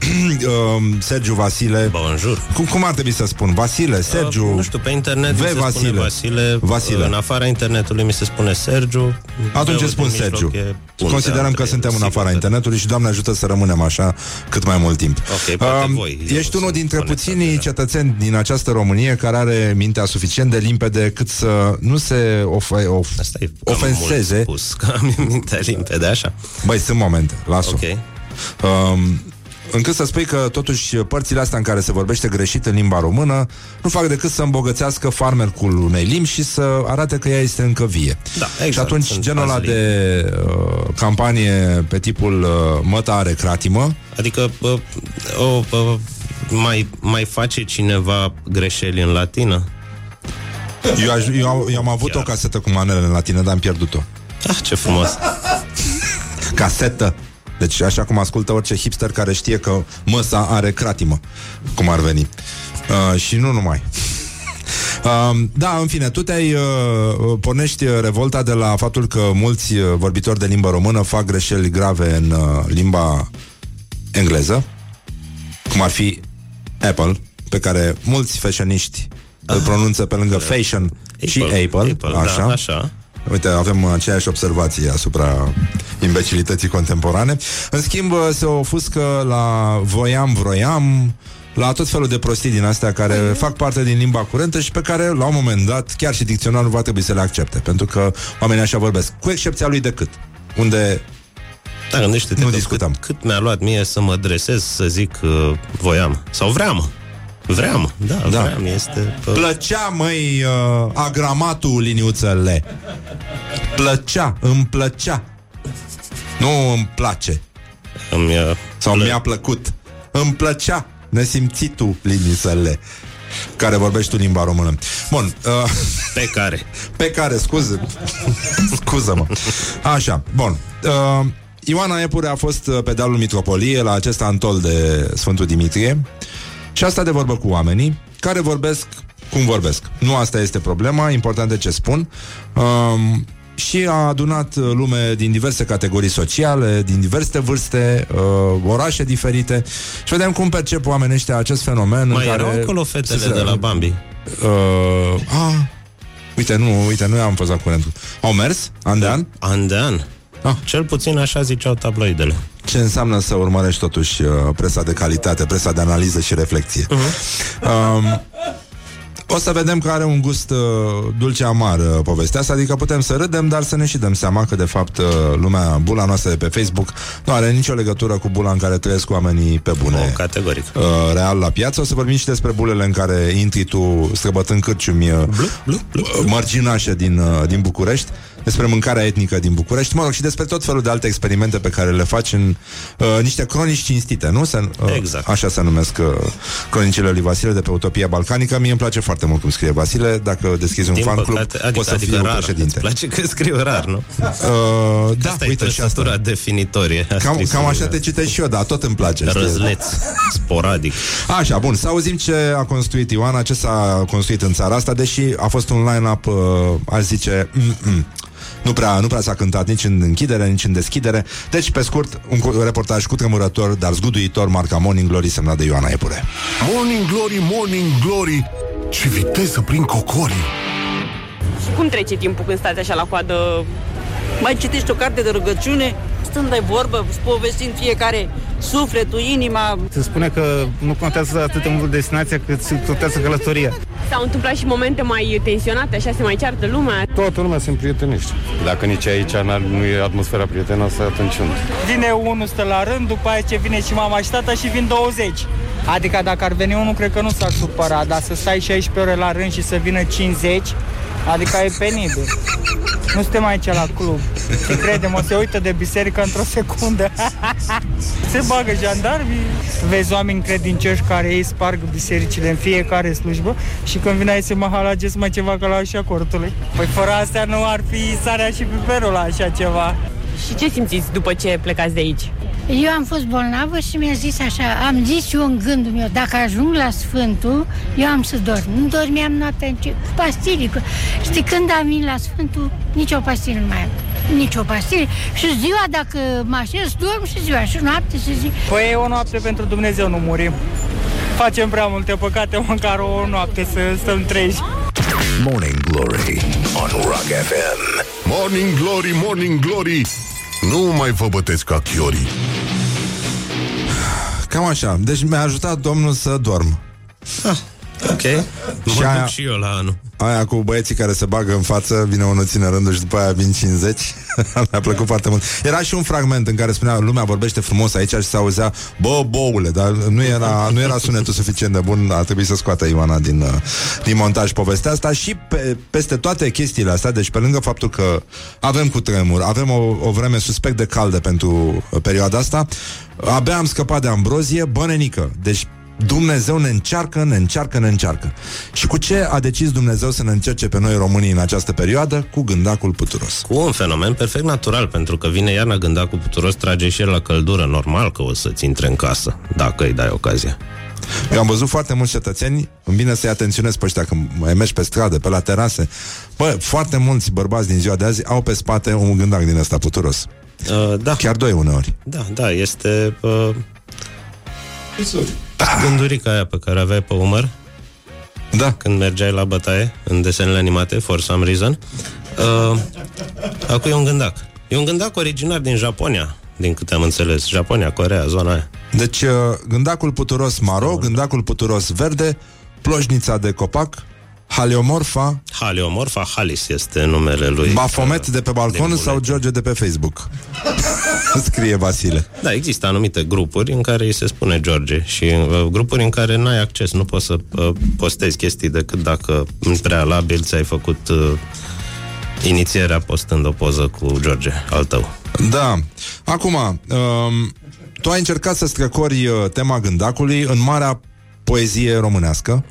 [SPEAKER 2] um, Sergiu Vasile
[SPEAKER 12] Bonjour.
[SPEAKER 2] cum, cum ar trebui să spun? Vasile, Sergiu
[SPEAKER 12] Uh, nu știu, pe internet
[SPEAKER 2] V.
[SPEAKER 12] mi se
[SPEAKER 2] Vasile.
[SPEAKER 12] spune Vasile.
[SPEAKER 2] Vasile.
[SPEAKER 12] În afara internetului mi se spune Sergiu.
[SPEAKER 2] Atunci
[SPEAKER 12] V-ul
[SPEAKER 2] îți spun
[SPEAKER 12] din mijloc
[SPEAKER 2] Sergiu
[SPEAKER 12] e puntea
[SPEAKER 2] Considerăm că
[SPEAKER 12] între
[SPEAKER 2] suntem în
[SPEAKER 12] ele,
[SPEAKER 2] afara
[SPEAKER 12] sigur.
[SPEAKER 2] internetului Și Doamne ajută să rămânem așa Cât mai mult timp
[SPEAKER 12] Ok, poate
[SPEAKER 2] Um,
[SPEAKER 12] voi. Eu
[SPEAKER 2] Ești unul
[SPEAKER 12] sunt
[SPEAKER 2] dintre
[SPEAKER 12] conectat
[SPEAKER 2] puținii
[SPEAKER 12] deja.
[SPEAKER 2] cetățeni din această Românie Care are mintea suficient de limpede Cât să nu se of- of-
[SPEAKER 12] Asta e cam
[SPEAKER 2] ofenseze
[SPEAKER 12] mult spus, că am mintea limpede, așa.
[SPEAKER 2] Băi, sunt momente, las-o
[SPEAKER 12] Ok.
[SPEAKER 2] um, încât să spui că totuși părțile astea în care se vorbește greșit în limba română nu fac decât să îmbogățească farmercul unei limbi și să arate că ea este încă vie.
[SPEAKER 12] Da, exact,
[SPEAKER 2] și atunci
[SPEAKER 12] sunt
[SPEAKER 2] genul ăla
[SPEAKER 12] azi
[SPEAKER 2] de uh, campanie pe tipul uh, măta are cratimă,
[SPEAKER 12] Adică uh, o, uh, mai, mai face cineva greșeli în latină?
[SPEAKER 2] Eu, aș, eu, am- eu am avut
[SPEAKER 12] Chiar.
[SPEAKER 2] o casetă cu manele în latină, dar am pierdut-o.
[SPEAKER 12] Ah, ce frumos.
[SPEAKER 2] Casetă. Deci așa cum ascultă orice hipster care știe că măsa are cratimă, cum ar veni. Uh, și nu numai. Uh, da, în fine, tu te-ai uh, pornești uh, revolta de la faptul că mulți uh, vorbitori de limbă română fac greșeli grave în uh, limba engleză, cum ar fi Apple, pe care mulți fashioniști îl pronunță pe lângă fashion și Apple,
[SPEAKER 12] Apple
[SPEAKER 2] așa.
[SPEAKER 12] Da, așa.
[SPEAKER 2] Uite, avem aceeași observație asupra imbecilității contemporane. În schimb, se ofuscă la voiam, vroiam, la tot felul de prostii din astea care fac parte din limba curentă și pe care, la un moment dat, chiar și dicționarul va trebui să le accepte, pentru că oamenii așa vorbesc, cu excepția lui decât, unde
[SPEAKER 12] Da, gândește-te
[SPEAKER 2] Nu
[SPEAKER 12] că
[SPEAKER 2] discutăm.
[SPEAKER 12] Cât, cât mi-a luat mie să mă dresez să zic uh, voiam. Sau vream. Vream, da,
[SPEAKER 2] Da.
[SPEAKER 12] da. vream. Este... Uh,
[SPEAKER 2] plăcea, măi, uh, agramatul liniuțele. Plăcea, îmi plăcea. Nu îmi place.
[SPEAKER 12] îmi, uh,
[SPEAKER 2] Sau
[SPEAKER 12] plă-
[SPEAKER 2] mi-a plăcut. Îmi plăcea nesimțitul liniuțele. care vorbești tu limba română. Bun. Uh,
[SPEAKER 12] Pe care?
[SPEAKER 2] pe care, scuze. Scuză-mă. Așa, bun. Uh, Ioana Epure a fost uh, pe dealul Mitropolie la acest antol de Sfântul Dimitrie și asta de vorbă cu oamenii care vorbesc cum vorbesc. Nu asta este problema, important de ce spun. Um, și a adunat uh, lume din diverse categorii sociale, din diverse vârste, uh, orașe diferite și vedem cum percep oamenii ăștia acest fenomen
[SPEAKER 12] Mai
[SPEAKER 2] în care...
[SPEAKER 12] erau acolo fetele
[SPEAKER 2] se-
[SPEAKER 12] de la Bambi.
[SPEAKER 2] Uh, a, uite, nu, uite, nu am fost la curent. Au mers? An de an?
[SPEAKER 12] An de an.
[SPEAKER 2] Ah.
[SPEAKER 12] Cel puțin așa ziceau tabloidele.
[SPEAKER 2] Ce înseamnă să urmărești totuși uh, presa de calitate, presa de analiză și reflexie. Uh-huh. Um, o să vedem că are un gust uh, dulce-amar uh, povestea asta, adică putem să râdem, dar să ne și dăm seama că, de fapt, uh, lumea, bula noastră de pe Facebook nu are nicio legătură cu bula în care trăiesc oamenii pe bune.
[SPEAKER 12] Oh, categoric.
[SPEAKER 2] Uh, real la piață. O să vorbim și despre bulele în care intri tu străbătând cârciumi uh, mărginașe din, uh, din București, despre mâncarea etnică din București, mă rog, și despre tot felul de alte experimente pe care le faci în uh, niște cronici cinstite, nu? Se, uh,
[SPEAKER 12] Exact.
[SPEAKER 2] Așa se numesc uh, cronicile lui Vasile de pe Utopia Balcanică. Mie îmi place foarte mult cum scrie Vasile. Dacă deschizi un
[SPEAKER 12] Din
[SPEAKER 2] fan club,
[SPEAKER 12] păcate, adică,
[SPEAKER 2] poți să
[SPEAKER 12] adică
[SPEAKER 2] fii
[SPEAKER 12] rar.
[SPEAKER 2] președinte.
[SPEAKER 12] Îți place că scriu rar, nu?
[SPEAKER 2] Uh, da,
[SPEAKER 12] Asta e
[SPEAKER 2] uite și asta.
[SPEAKER 12] trăsătura definitorie. a
[SPEAKER 2] Cam,
[SPEAKER 12] scrisului.
[SPEAKER 2] cam așa te citesc și eu, dar tot îmi place. știi?
[SPEAKER 12] Răzleț, sporadic.
[SPEAKER 2] Așa, bun, să auzim ce a construit Ioana, ce s-a construit în țara asta, deși a fost un line-up, uh, aș zice, mm-mm. Nu prea, nu prea s-a cântat nici în închidere, nici în deschidere. Deci, pe scurt, un cu- reportaj cu tremurător, dar zguduitor, marca Morning Glory, semnat de Ioana Epure.
[SPEAKER 1] Morning Glory, Morning Glory Ce viteză prin cocorii
[SPEAKER 3] Și cum trece timpul când stați așa la coadă?
[SPEAKER 6] Mai citești o carte de rugăciune, stând de vorbă, povestind fiecare sufletul, inima.
[SPEAKER 10] Se spune că nu contează atât de mult destinația cât contează călătoria.
[SPEAKER 3] S-au întâmplat și momente mai tensionate, așa se mai ceartă lumea.
[SPEAKER 13] Toată lumea se împrietenește. Dacă nici aici n-ar- nu e atmosfera prietenoasă, atunci unde?
[SPEAKER 7] Vine unul, stă la rând, după aia ce vine și mama și tata și vin 20. Adică dacă ar veni unul, cred că nu s-ar supăra, dar să stai 16 ore la rând și să vină 50, adică e penibil. Nu suntem aici la club. Și credem, se uită de biserică într-o secundă. se bagă jandarmii. Vezi oameni credincioși care ei sparg bisericile în fiecare slujbă și când vine aici se mahalageți mai ceva ca la așa cortului. Păi fără astea nu ar fi sarea și piperul la așa ceva.
[SPEAKER 3] Și ce simțiți după ce plecați de aici?
[SPEAKER 5] Eu am fost bolnavă și mi-a zis așa, am zis eu în gândul meu, dacă ajung la Sfântul, eu am să dorm. Nu dormeam noaptea nici cu pastilii. Cu... Știi, când am venit la Sfântul, nici o pastilă nu mai am. Nici o pastilă. Și ziua, dacă mă așez, dorm și ziua. Și noapte și zi.
[SPEAKER 7] Păi e o noapte pentru Dumnezeu, nu murim. Facem prea multe păcate, măcar o noapte să stăm treji.
[SPEAKER 1] Morning Glory on Rock FM Morning Glory, Morning Glory Nu mai vă bătesc ca chiorii
[SPEAKER 2] Cam așa. Deci mi-a ajutat domnul să dorm.
[SPEAKER 12] Ok. Mă
[SPEAKER 2] Și
[SPEAKER 12] duc
[SPEAKER 2] aia-
[SPEAKER 12] și eu la anul.
[SPEAKER 2] Aia cu băieții care se bagă în față, vine unul ține rândul și după aia vin 50. Mi-a plăcut foarte mult. Era și un fragment în care spunea lumea vorbește frumos aici și se auzea bă, boule, dar nu era, nu era sunetul suficient de bun, a trebuit să scoată Ioana din, uh, din montaj povestea asta și pe, peste toate chestiile astea, deci pe lângă faptul că avem cu tremur, avem o, o vreme suspect de caldă pentru uh, perioada asta, abia am scăpat de ambrozie, bănenică. Deci Dumnezeu ne încearcă, ne încearcă, ne încearcă. Și cu ce a decis Dumnezeu să ne încerce pe noi românii în această perioadă? Cu gândacul puturos.
[SPEAKER 12] Cu un fenomen perfect natural, pentru că vine iarna gânda cu puturos, trage și el la căldură. Normal că o să-ți intre în casă, dacă îi dai ocazia.
[SPEAKER 2] Eu am văzut foarte mulți cetățeni, îmi vine să-i atenționez pe ăștia când mai mergi pe stradă, pe la terase. Bă, foarte mulți bărbați din ziua de azi au pe spate un gândac din ăsta puturos.
[SPEAKER 12] Uh, da.
[SPEAKER 2] Chiar doi uneori.
[SPEAKER 12] Da, da, este... Uh, gândurica aia pe care aveai pe umăr?
[SPEAKER 2] Da.
[SPEAKER 12] Când mergeai la bătaie În desenele animate, for some reason uh, Acum e un gândac. E un gândac originar din Japonia Din câte am înțeles. Japonia, Corea, zona aia.
[SPEAKER 2] Deci, uh, gândacul puturos maro, gândacul puturos verde, ploșnița de copac, haleomorfa,
[SPEAKER 12] Haliomorfa Halis este numele lui
[SPEAKER 2] Bafomet de pe balcon
[SPEAKER 12] din
[SPEAKER 2] sau George de pe Facebook? Scrie Vasile.
[SPEAKER 12] Da, există anumite grupuri în care îi se spune George și uh, grupuri în care n-ai acces, nu poți să uh, postezi chestii decât dacă în prealabil ți-ai făcut uh, inițierea postând o poză cu George al tău.
[SPEAKER 2] Da. Acum, um, tu ai încercat să străcori uh, tema gândacului în marea poezie românească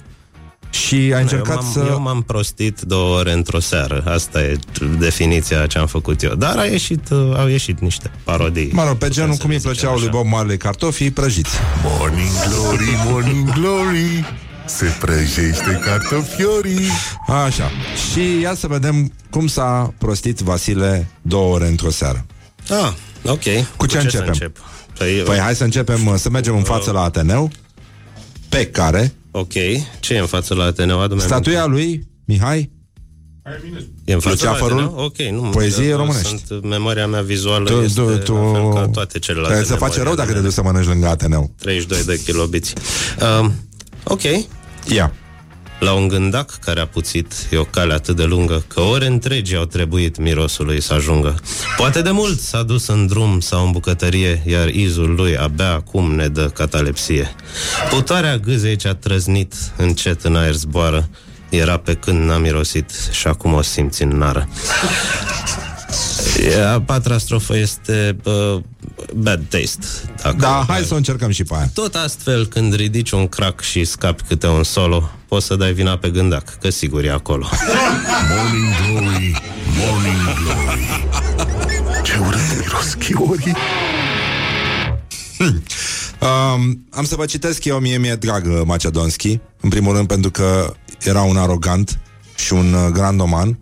[SPEAKER 2] Și ai încercat
[SPEAKER 12] eu m-am,
[SPEAKER 2] să...
[SPEAKER 12] Eu m-am prostit două ore într-o seară. Asta e definiția ce am făcut eu. Dar a ieșit, uh, au ieșit niște parodii.
[SPEAKER 2] Mă rog, pe genul cum îi plăceau lui Bob Marley cartofii prăjiți.
[SPEAKER 1] Morning Glory, Morning Glory Se prăjește cartofiorii
[SPEAKER 2] Așa. Și ia să vedem cum s-a prostit Vasile două ore într-o seară.
[SPEAKER 12] Ah, ok.
[SPEAKER 2] Cu ce
[SPEAKER 12] să
[SPEAKER 2] începem?
[SPEAKER 12] încep? Păi,
[SPEAKER 2] Păi hai să începem, uh, să mergem în față la Ateneu, pe care
[SPEAKER 12] Ok. Ce e în față la Ateneu? Adu-mi
[SPEAKER 2] statuia lui Mihai
[SPEAKER 12] E în fața
[SPEAKER 2] Luceafărul?
[SPEAKER 12] la Ateneu? Ok, nu.
[SPEAKER 2] Poezie
[SPEAKER 12] eu-
[SPEAKER 2] românești.
[SPEAKER 12] Sunt, memoria mea vizuală
[SPEAKER 2] tu,
[SPEAKER 12] este
[SPEAKER 2] tu, tu,
[SPEAKER 12] la fel ca toate celelalte
[SPEAKER 2] Trebuie să face
[SPEAKER 12] memorii
[SPEAKER 2] rău dacă
[SPEAKER 12] ale
[SPEAKER 2] te duci să mănânci lângă Ateneu.
[SPEAKER 12] 32 de kilobiți. Um, ok.
[SPEAKER 2] Ia.
[SPEAKER 12] La un gândac care a puțit e o cale atât de lungă că ore întregi au trebuit mirosului să ajungă. Poate de mult s-a dus în drum sau în bucătărie, iar izul lui abia acum ne dă catalepsie. Putarea gâzei ce-a trăznit încet în aer zboară, era pe când n-a mirosit și acum o simți în nară. E, A patra strofă este uh, Bad Taste. Dacă
[SPEAKER 2] Da, hai să o încercăm și pe aia.
[SPEAKER 12] tot astfel, când ridici un crack și scapi câte un solo, poți să dai vina pe gândac, că sigur e acolo.
[SPEAKER 1] Morning Glory, Morning Glory Ce urât miros chiorii
[SPEAKER 2] Um, am să vă citesc eu, mie mi-e drag uh, Macedonski, în primul rând pentru că era un arogant și un uh, grandoman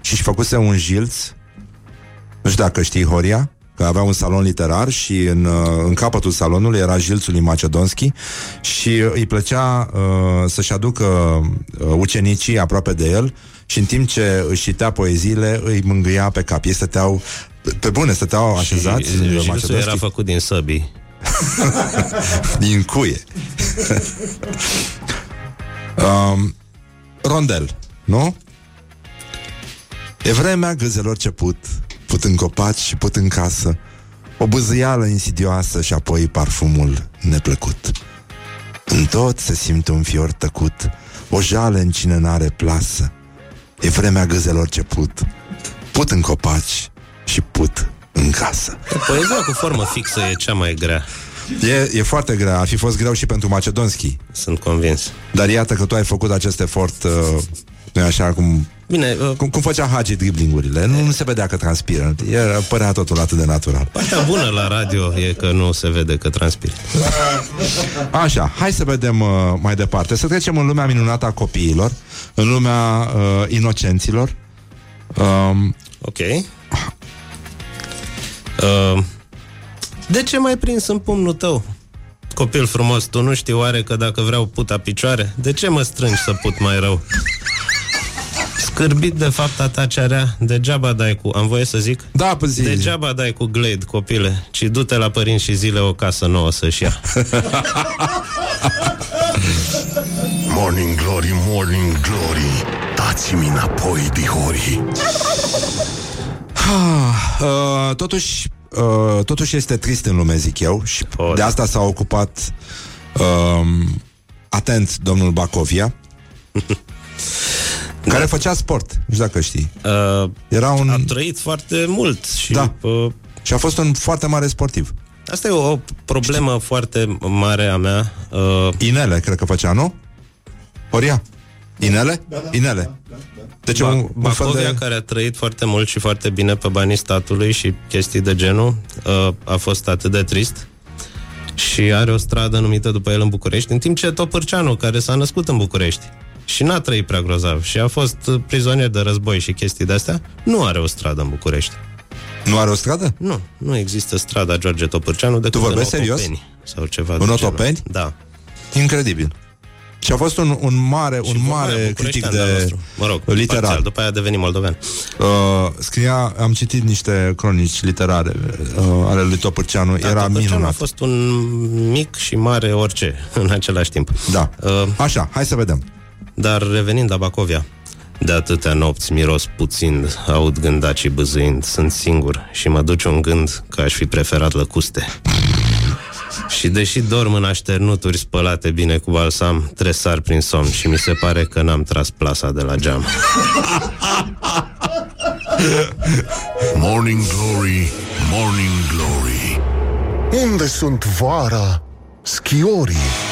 [SPEAKER 2] și își făcuse un jilț, nu știu dacă știi Horia, că avea un salon literar și în, uh, în capătul salonului era jilțul lui Macedonski și uh, îi plăcea uh, să-și aducă uh, ucenicii aproape de el și în timp ce își citea poeziile îi mângâia pe cap. Ei stăteau, pe- pe bune, stăteau așezați
[SPEAKER 12] Și
[SPEAKER 2] uh,
[SPEAKER 12] jilțul
[SPEAKER 2] Macedonski.
[SPEAKER 12] era făcut din săbii.
[SPEAKER 2] Din cuie. um, rondel, nu? E vremea gâzelor ce put, put în copaci și put în casă, o bâzâială insidioasă și apoi parfumul neplăcut. În tot se simte un fior tăcut, o jală în cine n-are plasă. E vremea gâzelor ce put, put în copaci și put în casă.
[SPEAKER 12] Poezia cu formă fixă e cea mai grea.
[SPEAKER 2] E, e foarte grea, ar fi fost greu și pentru Macedonski.
[SPEAKER 12] Sunt convins.
[SPEAKER 2] Dar iată că tu ai făcut acest efort, uh, nu așa cum,
[SPEAKER 12] Bine, uh,
[SPEAKER 2] cum, cum făcea Hagi driblingurile. Nu, nu se vedea că transpiră. Era, părea totul atât de natural.
[SPEAKER 12] partea bună la radio e că nu se vede că transpiri.
[SPEAKER 2] Așa, hai să vedem uh, mai departe. Să trecem în lumea minunată a copiilor, în lumea uh, inocenților. Um,
[SPEAKER 12] Ok. Uh, de ce mai prins în pumnul tău? Copil frumos, tu nu știi oare că dacă vreau puta picioare, de ce mă strângi să put mai rău? Scârbit de fapta ta cea rea, degeaba dai cu... Am voie să zic?
[SPEAKER 2] Da, pe zi.
[SPEAKER 12] Degeaba dai cu Glade, copile, ci du-te la părinți și zile o casă nouă să-și ia.
[SPEAKER 1] Morning Glory, Morning Glory Dați-mi înapoi, dihorii
[SPEAKER 2] uh, totuși, uh, totuși este trist în lume, zic eu, și
[SPEAKER 12] Oh,
[SPEAKER 2] de
[SPEAKER 12] da.
[SPEAKER 2] asta s-a ocupat um, atent domnul Bacovia, care făcea sport, nu știu dacă știi.
[SPEAKER 12] Uh,
[SPEAKER 2] Era un...
[SPEAKER 12] a trăit foarte mult și...
[SPEAKER 2] Da.
[SPEAKER 12] Uh,
[SPEAKER 2] Și a fost un foarte mare sportiv.
[SPEAKER 12] asta e o problemă foarte mare a mea. Uh,
[SPEAKER 2] Inele, cred că făcea, nu? Horia? Inele? Da, da, Inele. Deci
[SPEAKER 12] Ba-
[SPEAKER 2] un, un fel
[SPEAKER 12] Bacovia,
[SPEAKER 2] de...
[SPEAKER 12] care a trăit foarte mult și foarte bine pe banii statului și chestii de genul, uh, a fost atât de trist și are o stradă numită după el în București, în timp ce Topârceanu, care s-a născut în București și n-a trăit prea grozav și a fost uh, prizonier de război și chestii de-astea, nu are o stradă în București.
[SPEAKER 2] Nu are o stradă?
[SPEAKER 12] Nu, nu există strada George Topârceanu decât
[SPEAKER 2] Tu vorbești
[SPEAKER 12] în
[SPEAKER 2] serios?
[SPEAKER 12] Otopeni Sau ceva
[SPEAKER 2] În
[SPEAKER 12] de genul.
[SPEAKER 2] Otopeni?
[SPEAKER 12] Da.
[SPEAKER 2] Incredibil. Și a fost un, un mare, un
[SPEAKER 12] Și
[SPEAKER 2] mare
[SPEAKER 12] vorba
[SPEAKER 2] critic
[SPEAKER 12] bucureștean de-al
[SPEAKER 2] de
[SPEAKER 12] nostru. Mă rog,
[SPEAKER 2] literar.
[SPEAKER 12] parțial, după aia a devenit moldovean.
[SPEAKER 2] Uh, scria, am citit niște cronici literare uh, ale lui Topârceanu,
[SPEAKER 12] Da,
[SPEAKER 2] era
[SPEAKER 12] Topârceanu
[SPEAKER 2] minunat.
[SPEAKER 12] a fost un mic și mare orice în același timp.
[SPEAKER 2] Da.
[SPEAKER 12] Uh,
[SPEAKER 2] Așa, hai să vedem.
[SPEAKER 12] Dar revenind la Bacovia, de atâtea nopți miros puțin, aud gândacii bâzâind, sunt singur și mă duce un gând că aș fi preferat lăcuste. Și deși dorm în așternuturi spălate bine cu balsam, tresar prin somn și mi se pare că n-am tras plasa de la geam.
[SPEAKER 1] Morning Glory, Morning Glory Unde sunt vara schiorii?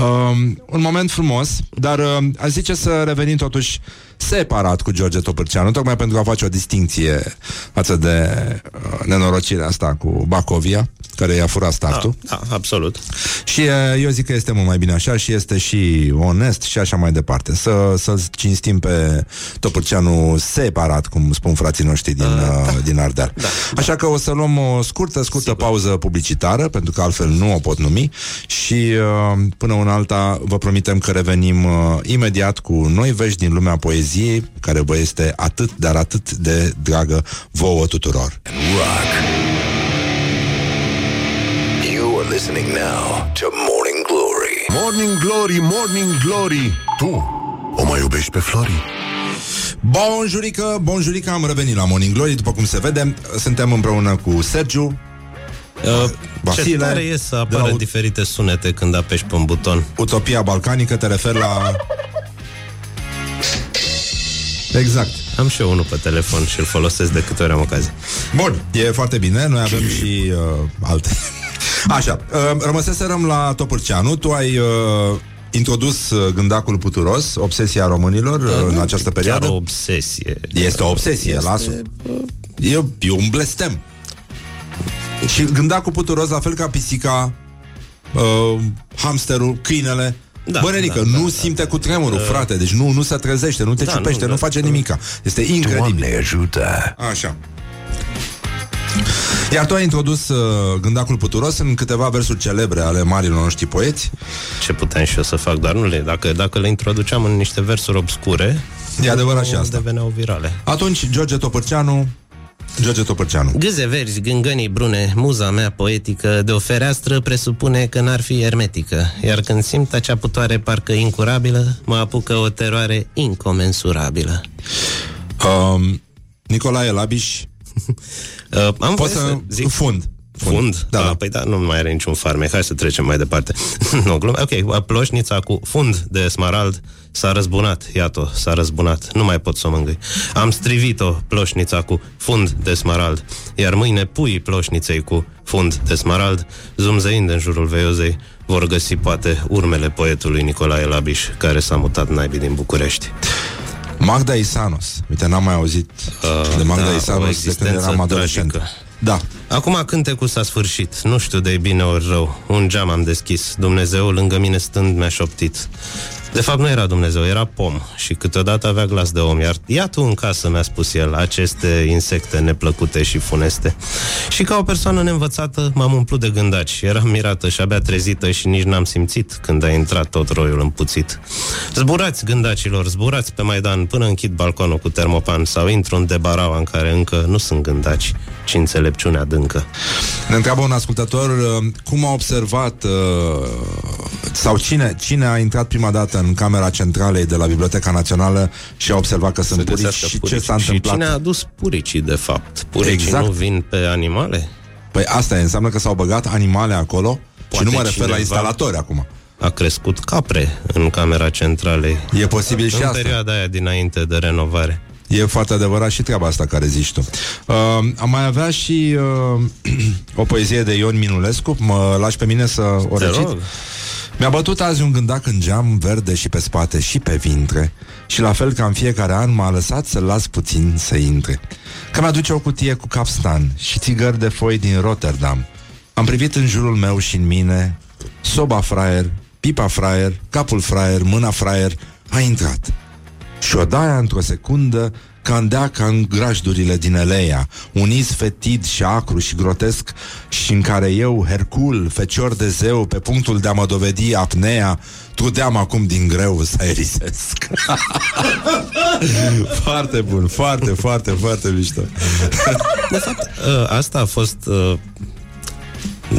[SPEAKER 2] Um, un moment frumos, dar uh, aș zice să revenim totuși separat cu George Topârceanu, tocmai pentru a face o distinție față de uh, nenorocirea asta cu Bacovia, care i-a furat startul.
[SPEAKER 12] Da, da, absolut.
[SPEAKER 2] Și uh, eu zic că este mult mai bine așa și este și onest și așa mai departe. Să, să cinstim pe Topârceanu separat, cum spun frații noștri din, uh,
[SPEAKER 12] da.
[SPEAKER 2] din Ardeal.
[SPEAKER 12] Da.
[SPEAKER 2] Așa că o să luăm o scurtă, scurtă Sigur. pauză publicitară, pentru că altfel nu o pot numi și uh, până una alta vă promitem că revenim uh, imediat cu noi vești din lumea poeziei, care vă este atât, dar atât de dragă vouă tuturor.
[SPEAKER 1] Rock. You are listening now to Morning Glory. Morning Glory, Morning Glory. Tu o mai iubești pe Flori?
[SPEAKER 2] Bonjurică, bonjurică, am revenit la Morning Glory, după cum se vede, suntem împreună cu Sergiu,
[SPEAKER 12] Uh, ce
[SPEAKER 2] Vasile,
[SPEAKER 12] tare e să
[SPEAKER 2] de
[SPEAKER 12] apară
[SPEAKER 2] la
[SPEAKER 12] diferite sunete când apeși pe un buton.
[SPEAKER 2] Utopia Balcanică, te referi la... Exact.
[SPEAKER 12] Am și eu unul pe telefon și îl folosesc de câte ori am ocazie.
[SPEAKER 2] Bun, e foarte bine, noi avem și uh, alte. Așa, uh, rămăseserăm la Topârceanu, tu ai uh, introdus uh, gândacul puturos, obsesia românilor uh, în această perioadă.
[SPEAKER 12] Chiar o obsesie.
[SPEAKER 2] Este o obsesie,
[SPEAKER 12] Este-
[SPEAKER 2] lasă. E, e un blestem. Și gândacul puturos, la fel ca pisica, uh, hamsterul, câinele,
[SPEAKER 12] Da,
[SPEAKER 2] da, Bă, Nenică,
[SPEAKER 12] da,
[SPEAKER 2] nu
[SPEAKER 12] da,
[SPEAKER 2] simte cu tremurul, frate, deci nu, nu se trezește, nu te
[SPEAKER 12] Da,
[SPEAKER 2] ciupește,
[SPEAKER 12] nu,
[SPEAKER 2] nu,
[SPEAKER 12] da,
[SPEAKER 2] face
[SPEAKER 12] da.
[SPEAKER 2] nimica. Este incredibil.
[SPEAKER 1] Doamne ajută!
[SPEAKER 2] Așa. Iar tu ai introdus uh, gândacul puturos în câteva versuri celebre ale marilor noștri poeți.
[SPEAKER 12] Ce puteam și eu să fac, dar nu le... Dacă, dacă le introduceam în niște versuri obscure,
[SPEAKER 2] E adevărat
[SPEAKER 12] nu
[SPEAKER 2] și asta.
[SPEAKER 12] deveneau virale.
[SPEAKER 2] Atunci, George Topârceanu, George Topârceanu.
[SPEAKER 12] Gâze verzi, gângănii brune, muza mea poetică, de o fereastră presupune că n-ar fi ermetică, iar când simt acea putoare parcă incurabilă, mă apucă o teroare incomensurabilă.
[SPEAKER 2] Um, Nicolae Labiș,
[SPEAKER 12] Uh, am
[SPEAKER 2] poți
[SPEAKER 12] voie
[SPEAKER 2] să...
[SPEAKER 12] să zic
[SPEAKER 2] Fund.
[SPEAKER 12] Fund?
[SPEAKER 2] Da,
[SPEAKER 12] Da,
[SPEAKER 2] da.
[SPEAKER 12] da. Păi da, nu mai are niciun farmec. Hai să trecem mai departe. nu, glumă. Ok, ploșnița cu fund de smarald s-a răzbunat. Iată, s-a răzbunat. Nu mai pot să o mângâi. Am strivit-o, ploșnița cu fund de smarald. Iar mâine pui ploșniței cu fund de smarald, zumzăind în jurul veiozei, vor găsi poate urmele poetului Nicolae Labiș, care s-a mutat naibii din București.
[SPEAKER 2] Magda Isanos. Uite, n-am mai auzit
[SPEAKER 12] Uh,
[SPEAKER 2] de Magda
[SPEAKER 12] da, o
[SPEAKER 2] Isanos de când
[SPEAKER 12] existență
[SPEAKER 2] eram adolescent.
[SPEAKER 12] tragică.
[SPEAKER 2] Da.
[SPEAKER 12] Acum cântecul s-a sfârșit. Nu știu de bine ori rău. Un geam am deschis. Dumnezeu lângă mine stând mi-a șoptit. De fapt nu era Dumnezeu, era pom Și câteodată avea glas de om Iar ia tu în casă, mi-a spus el Aceste insecte neplăcute și funeste. Și ca o persoană neînvățată M-am umplut de gândaci. Eram mirată și abia trezită Și nici n-am simțit Când a intrat tot roiul împuțit. Zburați gândacilor, zburați pe Maidan Până închid balconul cu termopan Sau intru în debaraua în care încă Nu sunt gândaci Ci înțelepciune adâncă
[SPEAKER 2] Ne întreabă un ascultător uh, cum a observat uh, sau cine, cine a intrat prima dată în camera centralei de la Biblioteca Națională și a observat că sunt purici
[SPEAKER 12] găsească
[SPEAKER 2] și
[SPEAKER 12] purici.
[SPEAKER 2] ce s-a
[SPEAKER 12] Și
[SPEAKER 2] întâmplat.
[SPEAKER 12] cine a adus puricii, de fapt? Puricii
[SPEAKER 2] Exact.
[SPEAKER 12] nu vin pe animale?
[SPEAKER 2] Păi asta e, înseamnă că s-au băgat animale acolo
[SPEAKER 12] Poate
[SPEAKER 2] și nu mă refer la
[SPEAKER 12] cineva-
[SPEAKER 2] instalatori acum.
[SPEAKER 12] A crescut capre în camera centralei.
[SPEAKER 2] E posibil și
[SPEAKER 12] în
[SPEAKER 2] asta.
[SPEAKER 12] perioada aia dinainte de renovare.
[SPEAKER 2] E foarte adevărat și treaba asta care zici tu. Uh, am mai avea și uh, o poezie de Ion Minulescu. Mă lași pe mine să o
[SPEAKER 12] Te
[SPEAKER 2] recit?
[SPEAKER 12] rog.
[SPEAKER 2] Mi-a bătut azi un gândac în geam, verde și pe spate și pe vintre și la fel ca în fiecare an m-a lăsat să las puțin să intre. Că mi-aduce o cutie cu capstan și țigări de foi din Rotterdam. Am privit în jurul meu și în mine soba fraier, pipa fraier, capul fraier, mâna fraier, a intrat. Și odaia într-o secundă candea ca în grajdurile din Eleia, un iz fetid și acru și grotesc și în care eu, Hercul, fecior de zeu, pe punctul de a mă dovedi apnea, trudeam acum din greu să aerisesc. foarte bun, foarte, foarte, foarte mișto.
[SPEAKER 12] De fapt, ă, asta a fost ă,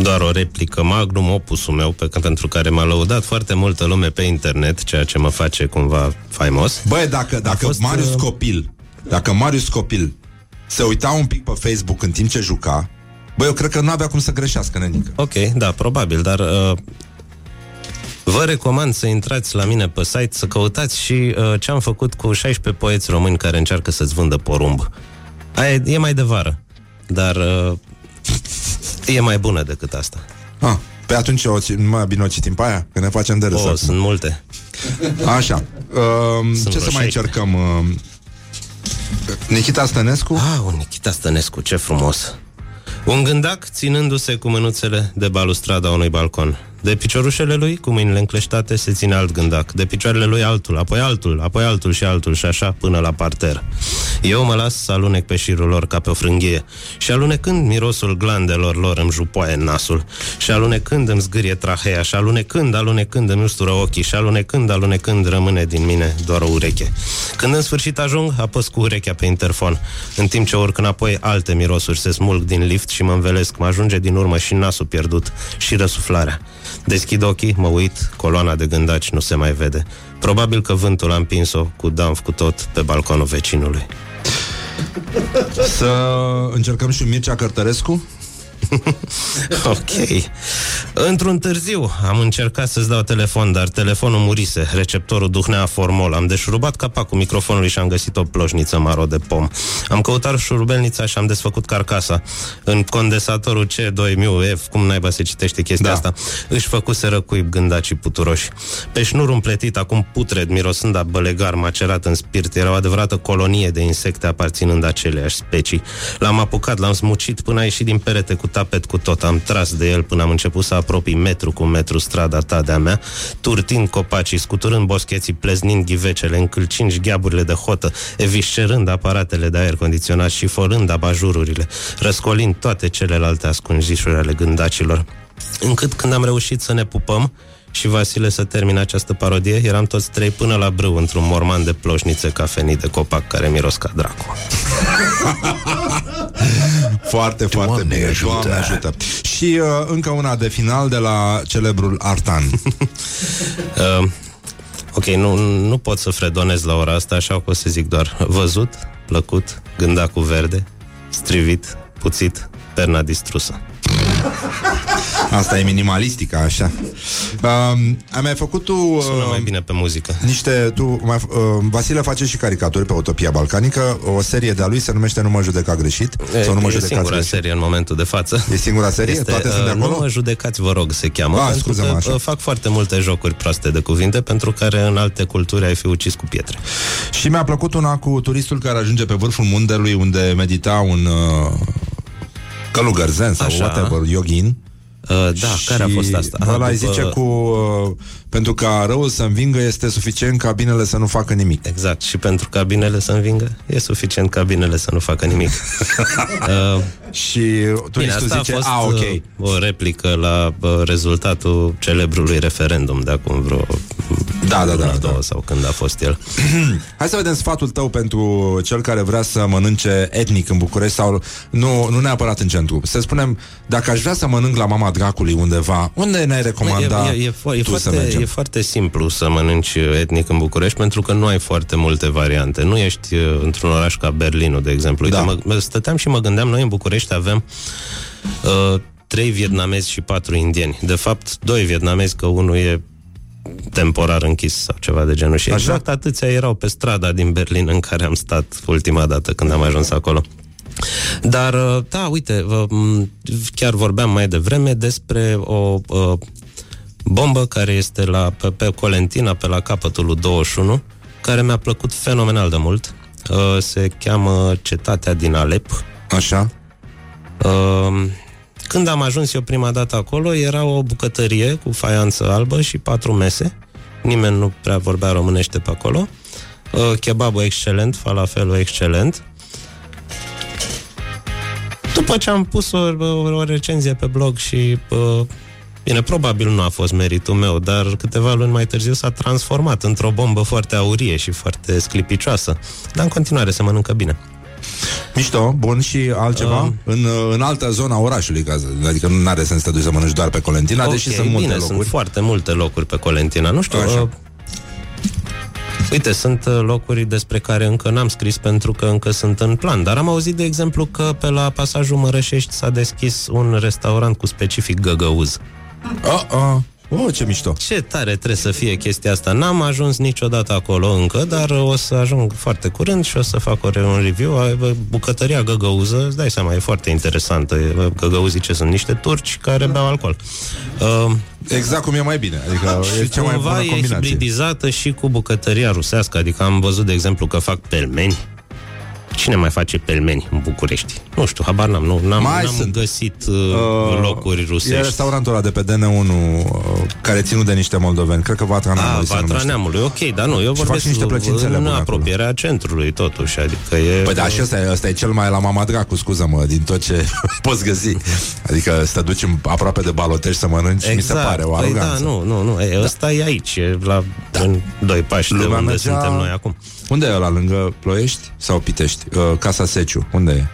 [SPEAKER 12] doar o replică magnum opusul meu pe, pentru care m-a lăudat foarte multă lume pe internet, ceea ce mă face cumva faimos.
[SPEAKER 2] Băi, dacă, dacă
[SPEAKER 12] fost,
[SPEAKER 2] Marius
[SPEAKER 12] uh,
[SPEAKER 2] Copil, dacă Marius Copil se uita un pic pe Facebook în timp ce juca, băi, eu cred că nu avea cum să greșească, nenică.
[SPEAKER 12] Ok, da, probabil, dar uh, vă recomand să intrați la mine pe site, să căutați și uh, ce am făcut cu 16 poeți români care încearcă să-ți vândă porumb. Aia e, e mai de vară, dar uh, e mai bună decât asta.
[SPEAKER 2] Ah, Pe atunci o, ți- mai bine o citim pe aia, că ne facem de râs.
[SPEAKER 12] O,
[SPEAKER 2] acum.
[SPEAKER 12] sunt multe.
[SPEAKER 2] Așa. Uh,
[SPEAKER 12] Sunt
[SPEAKER 2] ce să
[SPEAKER 12] vreo
[SPEAKER 2] mai
[SPEAKER 12] 16.
[SPEAKER 2] încercăm? Uh, Nikita Stănescu?
[SPEAKER 12] Ah, un Nikita Stănescu, ce frumos. Un gândac ținându-se cu mânuțele de balustrada unui balcon. De piciorușele lui, cu mâinile încleștate, se ține alt gândac. De picioarele lui altul, apoi altul, apoi altul și altul și așa până la parter. Eu mă las să alunec pe șirul lor ca pe o frânghie și alunecând mirosul glandelor lor îmi jupoaie în nasul și alunecând îmi zgârie trahea și alunecând, alunecând îmi ustură ochii și alunecând, alunecând rămâne din mine doar o ureche. Când în sfârșit ajung, apăs cu urechea pe interfon, în timp ce urc înapoi alte mirosuri se smulg din lift și mă învelesc, mă ajunge din urmă și nasul pierdut și răsuflarea. Deschid ochii, mă uit, coloana de gândaci nu se mai vede. Probabil că vântul a împins-o cu damf cu tot pe balconul vecinului.
[SPEAKER 2] Să încercăm și un Mircea Cărtărescu?
[SPEAKER 12] ok. Într-un târziu am încercat să-ți dau telefon, dar telefonul murise. Receptorul duhnea formol. Am deșurubat capacul microfonului și am găsit o ploșniță maro de pom. Am căutat șurubelnița și am desfăcut carcasa. În condensatorul C2MUF, cum naiba se citește chestia da. asta, își făcuseră cuib gândacii puturoși. Pe șnur împletit, acum putred, mirosând a bălegar macerat în spirit, era o adevărată colonie de insecte aparținând aceleași specii. L-am apucat, l-am smucit până a ieșit din perete cu tapet cu tot. Am tras de el până am început să apropii metru cu metru strada ta de-a mea, turtind copacii, scuturând boscheții, pleznind ghivecele, încălcind gheaburile de hotă, eviscerând aparatele de aer condiționat și forând abajururile, răscolind toate celelalte ascunzișuri ale gândacilor. Încât când am reușit să ne pupăm, și Vasile să termine această parodie, eram toți trei până la brâu într-un morman de ploșnițe cafenii de copac care miros ca dracu.
[SPEAKER 2] Foarte, foarte
[SPEAKER 1] Doamne
[SPEAKER 2] bine.
[SPEAKER 1] ajută.
[SPEAKER 2] Doamne ajută. Și uh, încă una de final de la celebrul Artan.
[SPEAKER 12] Uh, ok, nu, nu pot să fredonez la ora asta, așa că o să zic doar văzut, plăcut, gândacul verde, strivit, puțit, perna distrusă.
[SPEAKER 2] Asta e minimalistica, așa. Uh, ai mai făcut tu... Uh,
[SPEAKER 12] Sună mai bine pe muzică.
[SPEAKER 2] Niște, tu, mai, uh, Vasile face și caricaturi pe Utopia Balcanică O serie de-a lui se numește Nu mă judeca greșit
[SPEAKER 12] E,
[SPEAKER 2] Sau nu mă
[SPEAKER 12] e
[SPEAKER 2] judecați
[SPEAKER 12] singura
[SPEAKER 2] greșit
[SPEAKER 12] serie în momentul de față.
[SPEAKER 2] E singura serie?
[SPEAKER 12] Este,
[SPEAKER 2] Toate sunt de
[SPEAKER 12] uh,
[SPEAKER 2] acolo?
[SPEAKER 12] Nu mă judecați, vă rog, se cheamă.
[SPEAKER 2] Ah,
[SPEAKER 12] pentru
[SPEAKER 2] scuze-mă,
[SPEAKER 12] că
[SPEAKER 2] așa.
[SPEAKER 12] uh, fac foarte multe jocuri proaste de cuvinte, pentru care în alte culturi ai fi ucis cu pietre.
[SPEAKER 2] Și mi-a plăcut una cu turistul care ajunge pe vârful mundelui Unde medita un uh, călugăr zen sau
[SPEAKER 12] Așa.
[SPEAKER 2] whatever, yogin
[SPEAKER 12] Uh, da, care a fost asta?
[SPEAKER 2] Ăla
[SPEAKER 12] Aha,
[SPEAKER 2] îi
[SPEAKER 12] după-
[SPEAKER 2] zice cu uh, Pentru ca răul să învingă Este suficient ca binele să nu facă nimic
[SPEAKER 12] Exact, și pentru ca binele să învingă, e suficient ca binele să nu facă nimic. uh,
[SPEAKER 2] și
[SPEAKER 12] Bine,
[SPEAKER 2] turistul
[SPEAKER 12] asta
[SPEAKER 2] zice,
[SPEAKER 12] a fost
[SPEAKER 2] "A, ok."
[SPEAKER 12] uh, o replică la uh, rezultatul celebrului referendum de acum vreo
[SPEAKER 2] Da, da, da,
[SPEAKER 12] două
[SPEAKER 2] da.
[SPEAKER 12] sau când a fost el.
[SPEAKER 2] Hai să vedem sfatul tău pentru cel care vrea să mănânce etnic în București sau nu, nu neapărat în centru. Să spunem, dacă aș vrea să mănânc la mama dracului undeva, unde ne-ai recomanda
[SPEAKER 12] e, e, e, fo- e,
[SPEAKER 2] tu să
[SPEAKER 12] foarte,
[SPEAKER 2] mergem?
[SPEAKER 12] e foarte simplu să mănânci etnic în București pentru că nu ai foarte multe variante. Nu ești uh, într-un oraș ca Berlinul, de exemplu. Uite,
[SPEAKER 2] Da.
[SPEAKER 12] mă, mă stăteam și mă gândeam, noi în București avem uh, trei vietnamezi și patru indieni. De fapt, doi vietnamezi, că unul e temporar închis sau ceva de genul. Și
[SPEAKER 2] Așa?
[SPEAKER 12] exact atâția erau pe strada din Berlin în care am stat ultima dată când am ajuns acolo. Dar, uh, da, uite, vă- m, chiar vorbeam mai devreme despre o uh, bombă care este la, pe, pe Colentina, pe la capătul lui 21, care mi-a plăcut fenomenal de mult. Uh, se cheamă Cetatea din Alep.
[SPEAKER 2] Așa.
[SPEAKER 12] Uh, când am ajuns eu prima dată acolo, era o bucătărie cu faianță albă și patru mese. Nimeni nu prea vorbea românește pe acolo. Uh, kebabul excelent, falafelul excelent. După ce am pus o, o, o recenzie pe blog și uh, Bine, probabil nu a fost meritul meu, dar câteva luni mai târziu s-a transformat într-o bombă foarte aurie și foarte sclipicioasă. Dar în continuare se mănâncă bine.
[SPEAKER 2] Mișto, bun și altceva?
[SPEAKER 12] Um.
[SPEAKER 2] în, în altă zonă a orașului, ca să- adică nu are sens să te duci să mănânci doar pe Colentina, deși sunt multe
[SPEAKER 12] bine,
[SPEAKER 2] locuri.
[SPEAKER 12] sunt foarte multe locuri pe Colentina. Nu știu,
[SPEAKER 2] Așa.
[SPEAKER 12] uh, Uite, sunt uh, locuri despre care încă n-am scris pentru că încă sunt în plan, dar am auzit, de exemplu, că pe la pasajul Mărășești s-a deschis un restaurant cu specific găgăuz.
[SPEAKER 2] Oh, oh. Oh, ce mișto!
[SPEAKER 12] Ce tare trebuie să fie chestia asta. N-am ajuns niciodată acolo încă, dar o să ajung foarte curând și o să fac o, un review. A, bă, Bucătăria Găgăuză, îți dai seama, e foarte interesantă. E, bă, Găgăuzii ce sunt niște turci care beau alcool. Uh,
[SPEAKER 2] Exact cum e mai bine. Adică e
[SPEAKER 12] și
[SPEAKER 2] cea mai
[SPEAKER 12] cumva
[SPEAKER 2] bună
[SPEAKER 12] e
[SPEAKER 2] combinație.
[SPEAKER 12] hibridizată și cu bucătăria rusească. Adică am văzut, de exemplu, că fac pelmeni. Cine mai face pelmeni în București? Nu știu, habar n-am. Nu, n-am,
[SPEAKER 2] Mai
[SPEAKER 12] n-am
[SPEAKER 2] sunt.
[SPEAKER 12] găsit uh, locuri
[SPEAKER 2] E
[SPEAKER 12] rusești.
[SPEAKER 2] restaurantul ăla de pe DN1 uh, care e ținut de niște moldoveni. Cred că Vatra
[SPEAKER 12] Ah,
[SPEAKER 2] Neamului se
[SPEAKER 12] Vatra
[SPEAKER 2] numește.
[SPEAKER 12] Neamului, ok, dar nu, eu
[SPEAKER 2] Și fac
[SPEAKER 12] vorbesc
[SPEAKER 2] și niște plăcințele
[SPEAKER 12] în
[SPEAKER 2] bune
[SPEAKER 12] apropierea centrului, totuși, adică e...
[SPEAKER 2] Păi da, și ăsta e, ăsta e cel mai la mama dracu, scuză-mă, din tot ce poți găsi. Adică să te duci în- aproape de balotești să mănânci, mi se pare o
[SPEAKER 12] păi
[SPEAKER 2] aroganță.
[SPEAKER 12] da, nu, nu, nu, e, ăsta e aici, e la da. în doi pași de
[SPEAKER 2] Lumea
[SPEAKER 12] unde
[SPEAKER 2] mergea-
[SPEAKER 12] suntem noi acum.
[SPEAKER 2] Unde e ăla, lângă Ploiești sau Pitești? Uh, Casa Seciu, unde e?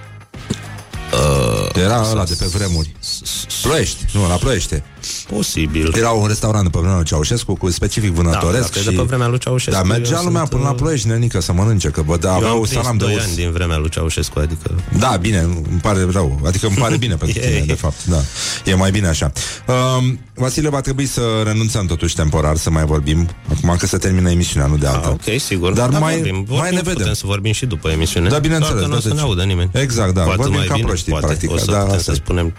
[SPEAKER 12] Uh,
[SPEAKER 2] Era ăla de pe vremuri. Ploiești, nu, la Ploiește.
[SPEAKER 12] Posibil.
[SPEAKER 2] Era un restaurant de pe vremea lui Ceaușescu cu specific vânătoresc
[SPEAKER 12] Da, dacă e de pe vremea lui Ceaușescu,
[SPEAKER 2] Da, mergea
[SPEAKER 12] eu
[SPEAKER 2] lumea
[SPEAKER 12] sunt,
[SPEAKER 2] până la
[SPEAKER 12] uh,
[SPEAKER 2] Ploiești, nenică, să mănânce, că bă, da,
[SPEAKER 12] Eu am
[SPEAKER 2] aveau
[SPEAKER 12] prins
[SPEAKER 2] salam de
[SPEAKER 12] 2
[SPEAKER 2] urs.
[SPEAKER 12] ani din vremea lui Ceaușescu, adică...
[SPEAKER 2] Da, bine, îmi pare rău. Adică îmi pare bine pentru tine, de fapt. Da. E mai bine așa. Um, Vasile, va trebui să renunțăm totuși temporar să mai vorbim. Acum că se termină emisiunea, nu de alta.
[SPEAKER 12] Ah, ok, sigur.
[SPEAKER 2] Dar
[SPEAKER 12] Da,
[SPEAKER 2] mai,
[SPEAKER 12] vorbim, vorbim,
[SPEAKER 2] mai ne vedem.
[SPEAKER 12] Putem să vorbim și după emisiune.
[SPEAKER 2] Da, bineînțeles,
[SPEAKER 12] Doar că nu o
[SPEAKER 2] da,
[SPEAKER 12] să ne
[SPEAKER 2] deci-
[SPEAKER 12] audă nimeni.
[SPEAKER 2] Exact, da,
[SPEAKER 12] Cu atât
[SPEAKER 2] vorbim
[SPEAKER 12] mai
[SPEAKER 2] ca
[SPEAKER 12] bine,
[SPEAKER 2] proștii,
[SPEAKER 12] poate.
[SPEAKER 2] practic,
[SPEAKER 12] O să
[SPEAKER 2] da,
[SPEAKER 12] putem
[SPEAKER 2] asta
[SPEAKER 12] să
[SPEAKER 2] e.
[SPEAKER 12] spunem...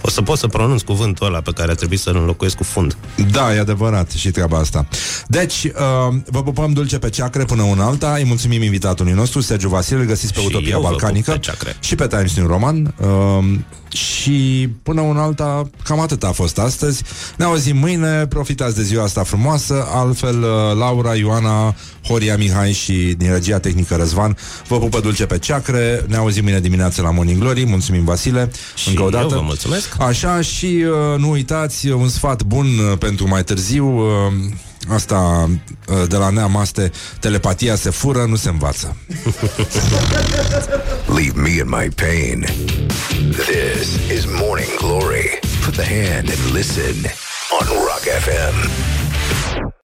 [SPEAKER 12] O să pot să pronunț cuvântul ăla pe care ar trebui să-l înlocuiesc cu fund.
[SPEAKER 2] Da, e adevărat și treaba asta. Deci, uh, vă pupăm dulce pe ceacre până una alta. Îi mulțumim invitatului nostru, Sergiu Vasile, îl găsiți pe
[SPEAKER 12] Și
[SPEAKER 2] Utopia
[SPEAKER 12] eu vă pup
[SPEAKER 2] Balcanică
[SPEAKER 12] pe ceacre.
[SPEAKER 2] și pe Times New Roman. Uh, și până una alta, cam atât a fost astăzi. Ne auzim mâine, profitați de ziua asta frumoasă. Altfel, uh, Laura, Ioana, Horia Mihai și din regia tehnică Răzvan vă pupă dulce pe ceacre. Ne auzim mâine dimineață la Morning Glory. Mulțumim, Vasile,
[SPEAKER 12] Și
[SPEAKER 2] încă o
[SPEAKER 12] eu
[SPEAKER 2] dată.
[SPEAKER 12] vă mulțumesc.
[SPEAKER 2] Așa și uh, nu uitați un sfat bun uh, pentru mai târziu. Uh, asta uh, de la Neamaste, telepatia se fură, nu se învață.
[SPEAKER 1] Leave me in my pain. This is Morning Glory. Put the hand and listen on Rock FM.